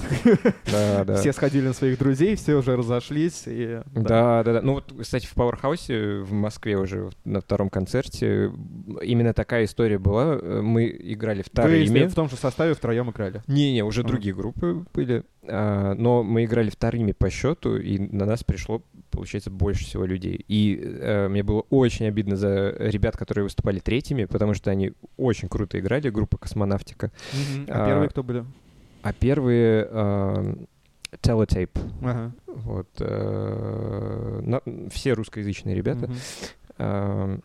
Да, да. Все сходили на своих друзей, все уже разошлись. И, Да, да, да. Ну вот, кстати, в Пауэрхаусе в Москве уже в- на втором концерте именно такая история была. Э, Мы играли Вы вторыми. в том же составе втором играли. Не-не, уже А. другие группы были. А, но мы играли вторыми по счету, и на нас пришло, получается, больше всего людей. И э, мне было очень обидно за ребят, которые выступали третьими, потому что они очень круто играли, группа «Космонавтика». А А, первые кто были? А первые э, Teletape. Ага. Вот, э, на- все русскоязычные ребята. А,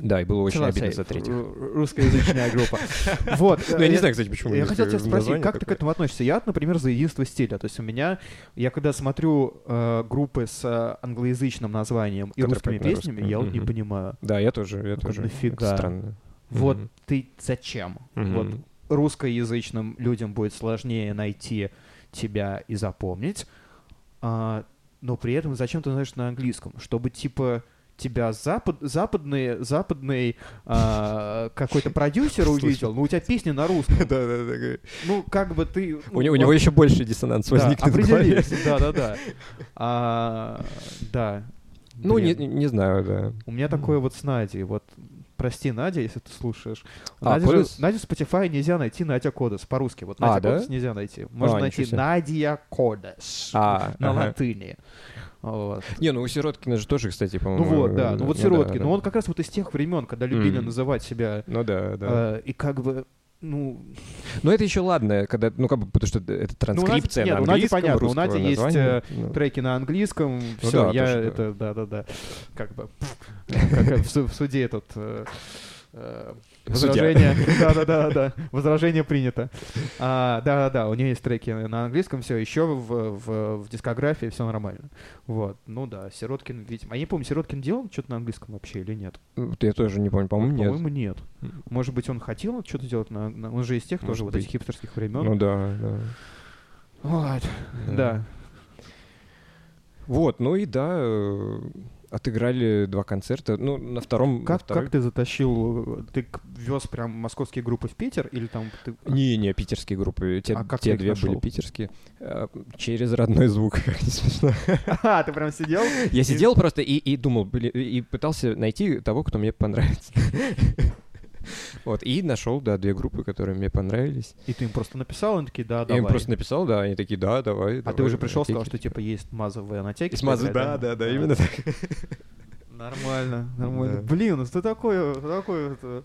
да, и было очень Целая обидно за третьих. Ру- Русскоязычная группа. Вот. Ну, я не э, знаю, кстати, почему. Я хотел э, тебя спросить, как ты к этому относишься? Я, например, за единство стиля. То есть у меня, я когда смотрю э, группы с англоязычным названием и русскими песнями, я вот не понимаю. Да, я тоже, я тоже. нафига? Странно. Вот ты зачем? Вот русскоязычным людям будет сложнее найти тебя и запомнить, а, но при этом зачем ты знаешь на английском? Чтобы типа тебя запад, западный, западный а, какой-то продюсер увидел, но у тебя песни на русском. Да, да, да. Ну, как бы ты... У ну, него, у него еще больше диссонанс да, возникнет. в голове. определились, да-да-да. А, Да. Ну, не, не знаю, да. У меня такое вот с Надей. Вот, прости, Надя, если ты слушаешь. А, Надя же- Кодес? Надю в Spotify нельзя найти Надя Кодес по-русски. Вот А, Надя да? Кодес нельзя найти. Можно А, найти. Надя Кодес А, на ага. латыни. Вот. Не, ну у Сироткина же тоже, кстати, Ну по-моему... вот, да, ну вот да, Сироткин, да. ну он как раз вот из тех времен, когда любили Мгм. называть себя, Ну да, да. э, и как бы, ну, Но это еще ладно, когда, ну как бы, потому что это транскрипция нет, на у Нади английском, понятно, у русского Нади есть, э, Ну. треки на английском, Ну все, да, я да. это, да-да-да, как бы, как в в суде этот э, э, возражение, да-да-да, возражение принято. А, Да-да-да, у нее есть треки на английском, все, еще в, в, в дискографии все нормально. Вот, ну да, Сироткин, видимо, а я не помню, Сироткин делал что-то на английском вообще или нет? Я тоже не помню, по-моему, нет. По-моему, нет. Может быть, он хотел что-то делать на, на- он же из тех тоже вот этих хипстерских времен. Ну да, да. Вот, Да. да. Вот, ну и да, э, отыграли два концерта. Ну, на втором... на Как, второй- как ты затащил, э, ты вез прям московские группы в Питер или там ты... Не, не, питерские группы. Те, А как те две были нашел? питерские. А, Через родной звук, как не смешно. А, ты прям сидел? Я сидел просто и, и думал, и пытался найти того, кто мне понравится. Вот, и нашел, да, две группы, которые мне понравились. И ты им просто написал, они такие, да, Я давай. им просто написал, да, они такие, да, давай. А ты уже пришел, сказал, окей». что типа есть мазовые анатеки. С мазы, да, да, да, именно так. Нормально, нормально. Блин, ну ты такой, такой вот, э,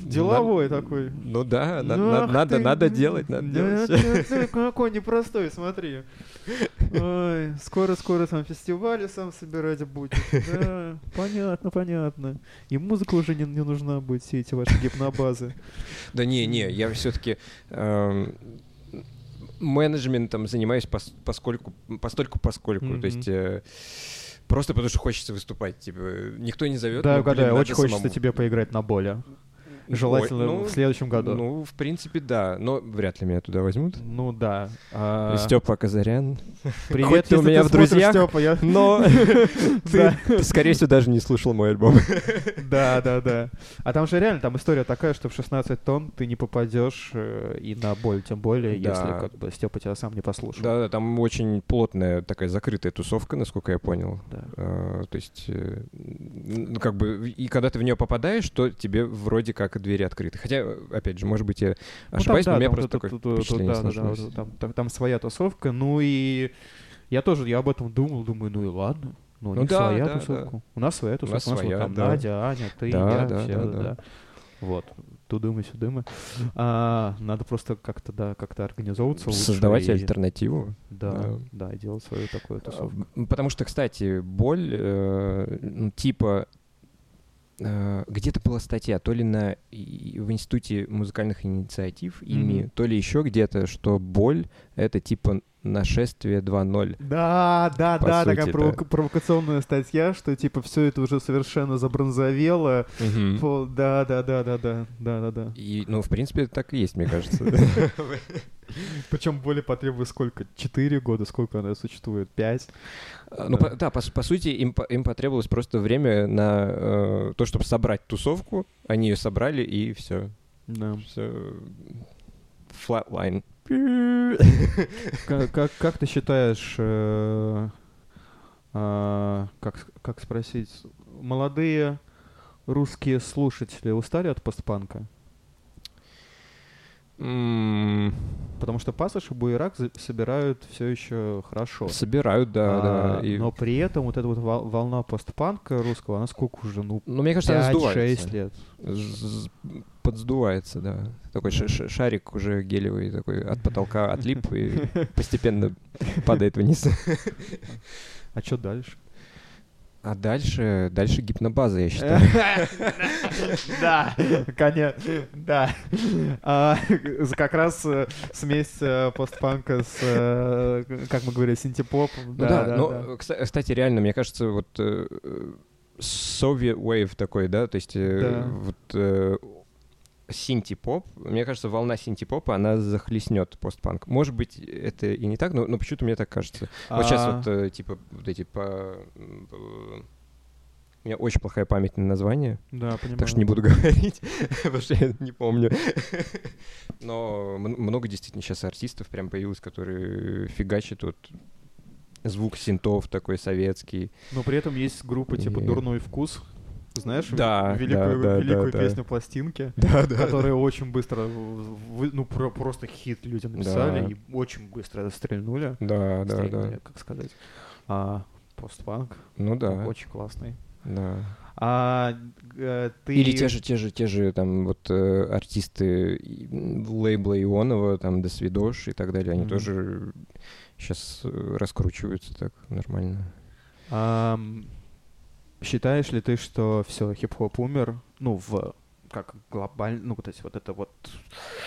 деловой Надо- такой. Ну да, на- Ну, на- надо, ты, надо делать, надо да, делать. да, Какой непростой, смотри. Ой, скоро-скоро там фестивали сам собирать будет. Да, понятно, понятно. И музыка уже не, не нужна будет, все эти ваши гипнобазы. Да не, не, я все-таки менеджментом занимаюсь пос- поскольку, постольку поскольку. То есть э, просто потому что хочется выступать. Типа, никто не зовет. Да, ну, угадаю, очень хочется самому. тебе поиграть на боли. Желательно Ой, ну, в следующем году. Ну, в принципе, да. Но вряд ли меня туда возьмут. Ну да. А, Степа Казарян. Привет, хоть ты у меня в смотришь, друзьях, Стёпа, я- Но ты, ты, скорее всего, даже не слушал мой альбом. Да, да, да. А там же реально, там история такая, что в 16 тонн ты не попадешь э, и на боль, тем более, если как бы Степа тебя сам не послушал. Да, да, там очень плотная такая закрытая тусовка, насколько я понял. А, то есть, э, ну, как бы, и когда ты в нее попадаешь, то тебе вроде как двери открыты. Хотя, опять же, может быть, я Ну, там, ошибаюсь, да, но у меня там просто вот такое впечатление да, да, вот там, там- там своя тусовка. Ну и я тоже, я об этом думал, думаю, ну и ладно. Ну, у Ну них да, своя да, тусовка. да. У нас своя У нас тусовка. У нас, вот своя, там да. Надя, Аня, ты, Да, я, да, все, да, да. да. Вот. Тудымы, сюдымы. А, надо просто как-то, да, как-то организовываться лучше. Создавать и- альтернативу. Да, Да. да, и делать свою такую тусовку. А, м, Потому что, кстати, боль, э, ну, типа, э, где-то была статья, то ли на, в Институте музыкальных инициатив ими, Мгм. то ли еще где-то, что боль — это типа нашествие 2.0. Да, да, По да, сути, такая да. провока- провокационная статья, что типа все это уже совершенно забронзовело. Фу, Да, да, да, да, да, да, да, да. И, ну, в принципе, так и есть, мне кажется. Причем более потребует сколько? Четыре года? Сколько она существует? Пять? А, Ну, по- да, по, по сути, им, им потребовалось просто время на э, то, чтобы собрать тусовку. Они ее собрали, и все. Да. Все. Flatline. Как, как, как ты считаешь, э, а, как, как спросить, молодые русские слушатели устали от постпанка? Потому что Пассаж и Буерак собирают все еще хорошо. Собирают, да, А, да. и- Но при этом вот эта вот вол- волна постпанка русского, она сколько уже? Ну, Ну, мне кажется, она 5-6 сдувается. лет. З- Подсдувается, да. Такой шарик уже гелевый, такой от потолка отлип и постепенно падает вниз. А что дальше? А дальше, дальше гипнобаза, я считаю. Да, конечно, да. А, Как раз э, смесь э, постпанка с, э, как мы говорили, синтепоп. Ну да, но, кстати, реально, мне кажется, вот Soviet Wave такой, да, то есть вот синти-поп, мне кажется, волна синти-попа, она захлестнет постпанк. Может быть, это и не так, но, но почему-то мне так кажется. Вот сейчас А, вот, э, типа, вот эти по... У меня очень плохая память на название, Да, понимаю. так что не буду говорить, потому что я не помню. Но много действительно сейчас артистов прям появилось, которые фигачат вот звук синтов такой советский. Но при этом есть группы типа «Дурной вкус», знаешь, Да, великую, да, да, великую да, да. песню пластинки, Да, да. которые очень быстро, вы- ну про- просто хит люди написали Да. и очень быстро стрельнули. Да, да, Стрельнули, да. как сказать. А, постпанк Ну да, очень классный. да. А э, ты... Или те же, те же, те же там вот э, артисты лейбла Ионова, там Досвидош и так далее, они Мгм. тоже сейчас раскручиваются так нормально. Ам, считаешь ли ты, что все хип-хоп умер, ну, в как глобально, ну, вот эти вот это вот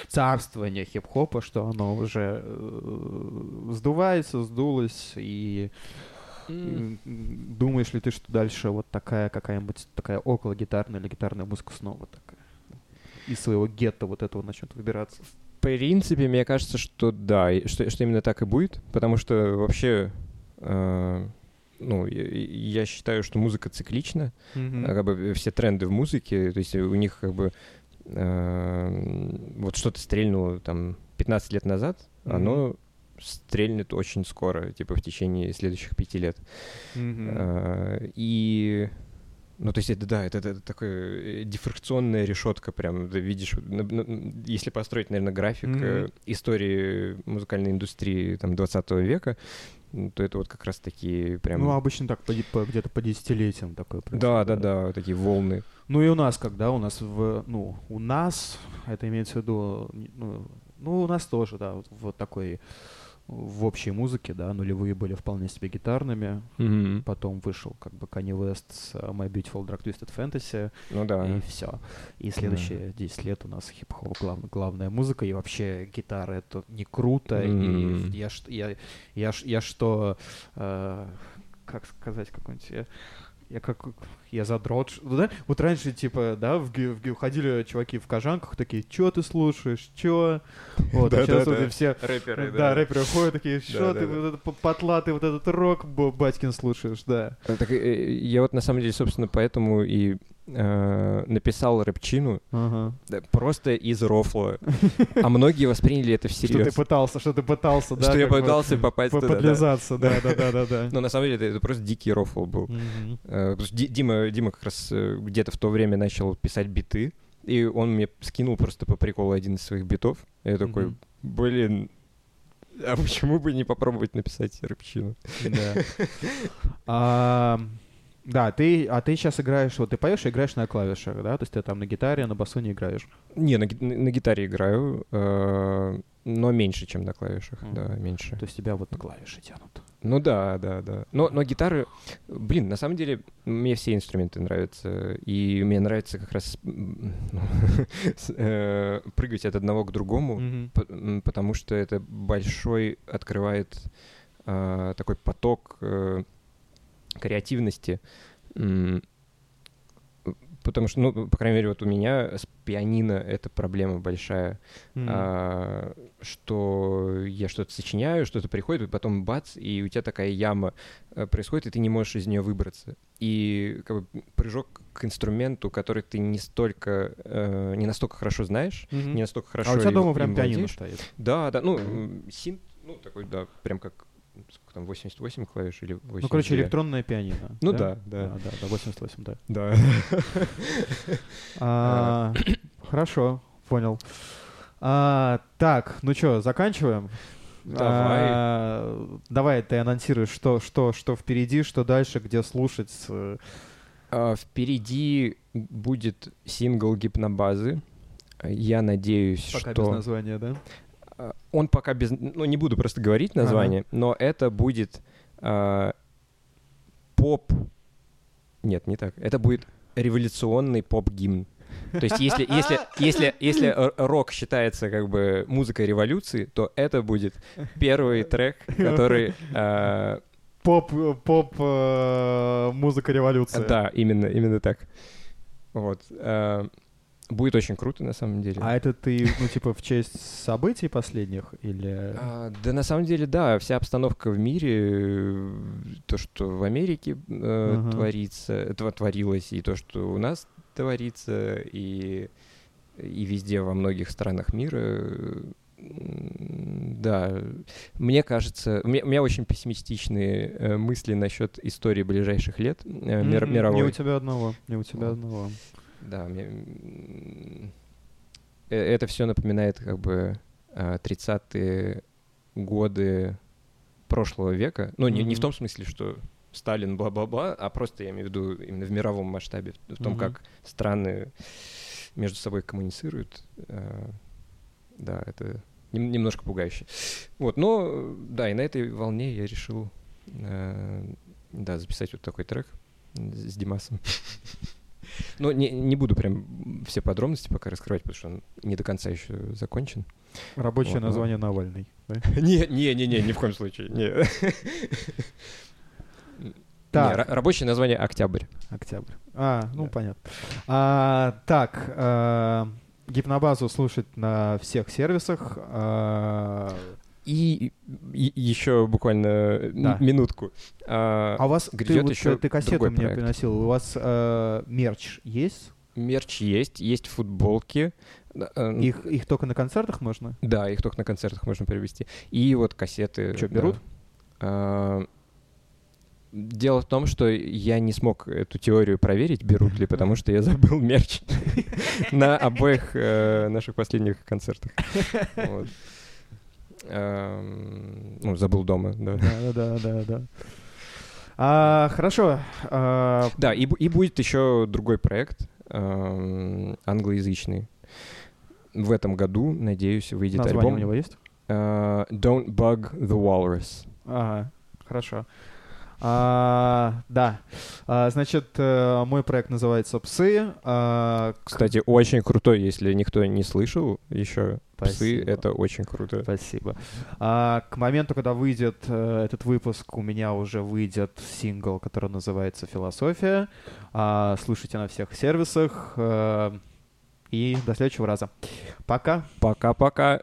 царствование хип-хопа, что оно уже э, сдувается, сдулось, и думаешь ли ты, что дальше вот такая какая-нибудь такая около гитарная или гитарная музыка снова такая из своего гетто вот этого начнет выбираться? В принципе, мне кажется, что да, что, что именно так и будет, потому что вообще, э, ну, я, считаю, что музыка циклична, а как бы все тренды в музыке, то есть у них как бы э, вот что-то стрельнуло там 15 лет назад, Мгм. оно стрельнет очень скоро, типа в течение следующих пяти лет. Мгм. А, И ну, то есть это, да, это, это такая э, дифракционная решетка прям, ты видишь, если построить, наверное, график э, истории музыкальной индустрии там 20 века, то это вот как раз такие прям... Ну, обычно так, по, по- где-то по десятилетиям такое да, происходит, да, да, такие волны. Ну и у нас, когда? У нас в, ну, у нас, это имеется в виду, ну, ну, у нас тоже, да, вот, вот такой в общей музыке, да, нулевые были вполне себе гитарными. Мгм. Потом вышел как бы Kanye West с uh, My Beautiful Dark Twisted Fantasy, Ну да. и все. И следующие 10 лет у нас хип-хоп глав- главная музыка, и вообще гитара это не круто. Мгм. И я, я, я, ш- я что, э, как сказать, какой-нибудь... Я, как я задрот. ну Да? Вот раньше, типа, да, в, в ходили чуваки в кожанках, такие, чё ты слушаешь, чё? Вот, а Да, сейчас да, вот да. и все Рэперы, да, рэперы ходят такие, что Да, ты да, да. вот этот п- потлатый вот этот рок батькин слушаешь, да. Так, э, я вот на самом деле, собственно, поэтому и э, написал рэпчину Ага. просто из рофла. А многие восприняли это Что ты всерьез. пытался, что ты пытался, да? Что я пытался попасть по- туда, да. Подлизаться, да, да, да, да. Но на самом деле это, просто дикий рофл был. Э, Дима, Дима как раз э, где-то в то время начал писать биты, и он мне скинул просто по приколу один из своих битов. Я такой, блин, а почему бы не попробовать написать рэпчину? Да. Да, ты, а ты сейчас играешь, вот ты поешь и играешь на клавишах, да? То есть ты там на гитаре, на басу не играешь. Не, на, на- гитаре играю, э, но меньше, чем на клавишах, Мгм. да, меньше. То есть тебя вот клавиши тянут. Ну да, да, да. Но, но гитары, блин, на самом деле мне все инструменты нравятся, и мне нравится как раз ну, э, прыгать от одного к другому, потому что это большой открывает а, такой поток э, креативности. Потому что, ну, по крайней мере, вот у меня с пианино это проблема большая, Мгм. а, что я что-то сочиняю, что-то приходит, и потом бац, и у тебя такая яма э, происходит, и ты не можешь из нее выбраться. И как бы прыжок к инструменту, который ты не столько, э, не настолько хорошо знаешь, Мгм. не настолько хорошо А у тебя дома прям пианино стоит? Да, да, ну, синт, ну, такой, да, прям как, сколько там, 88 клавиш или 82? Ну, короче, электронное пианино. Ну да, да. Да, да, да, 88, да. Да. А, Хорошо, понял. А, Так, ну что, заканчиваем? Давай. А, Давай, ты анонсируешь, что, что, что впереди, что дальше, где слушать. А, Впереди будет сингл гипнобазы. Я надеюсь, Пока что... без названия, да? А, Он пока без... Ну, не буду просто говорить название, но это будет а, поп... Нет, не так. Это будет революционный поп-гимн. То есть если, если, если, если рок считается как бы музыкой революции, то это будет первый трек, который... а, Поп, поп, э, музыка революции. да, именно, именно так. Вот. а, Будет очень круто, на самом деле. А это ты, ну, типа, в честь событий последних или... А, да, на самом деле, да, вся обстановка в мире, то, что в Америке э, Ага. творится, это творилось, и то, что у нас творится, и, и везде во многих странах мира, да, мне кажется, у меня, у меня очень песsimистичные э, мысли насчет истории ближайших лет э, мир, мировой. Не у тебя одного, не у тебя одного. Да, мне, э, это все напоминает как бы 30-е годы прошлого века. Ну, mm-hmm. не, не в том смысле, что Сталин бла-бла-бла, а просто я имею в виду именно в мировом масштабе, в том, mm-hmm. как страны между собой коммуницируют. Да, это немножко пугающе. Вот, но да, и на этой волне я решил э, да, записать вот такой трек с Димасом. Но не, не буду прям все подробности пока раскрывать, потому что он не до конца еще закончен. Рабочее вот, название но... Навальный. Не, не, не, не, ни в коем случае. Не. Так. Не, рабочее название Октябрь. Октябрь. А, ну да. понятно. А, так, а, Гипнобазу слушать на всех сервисах. А, и, и еще буквально да. минутку. А, а у вас ты, вот, еще ты кассету мне проект. приносил. У вас а, мерч есть? Мерч есть, есть футболки. Э, их, их только на концертах можно? Да, их только на концертах можно привезти. И вот кассеты. Что, берут? Да. Дело в том, что я не смог эту теорию проверить, берут ли, потому что я забыл мерч на обоих э, наших последних концертах. Эм, ну, забыл дома, да. Да, да, да, да. А, хорошо. А, да, и, и будет еще другой проект эм, англоязычный. В этом году, надеюсь, выйдет Название альбом. у него есть? Uh, Don't Bug the Walrus. Ага, хорошо. А, да. А, значит, э, мой проект называется «Псы». А, Кстати, очень крутой, если никто не слышал еще. Спасибо. «Псы» — это очень круто. Спасибо. А, к моменту, когда выйдет э, этот выпуск, у меня уже выйдет сингл, который называется «Философия». А, слушайте на всех сервисах. А, и до следующего раза. Пока. Пока-пока.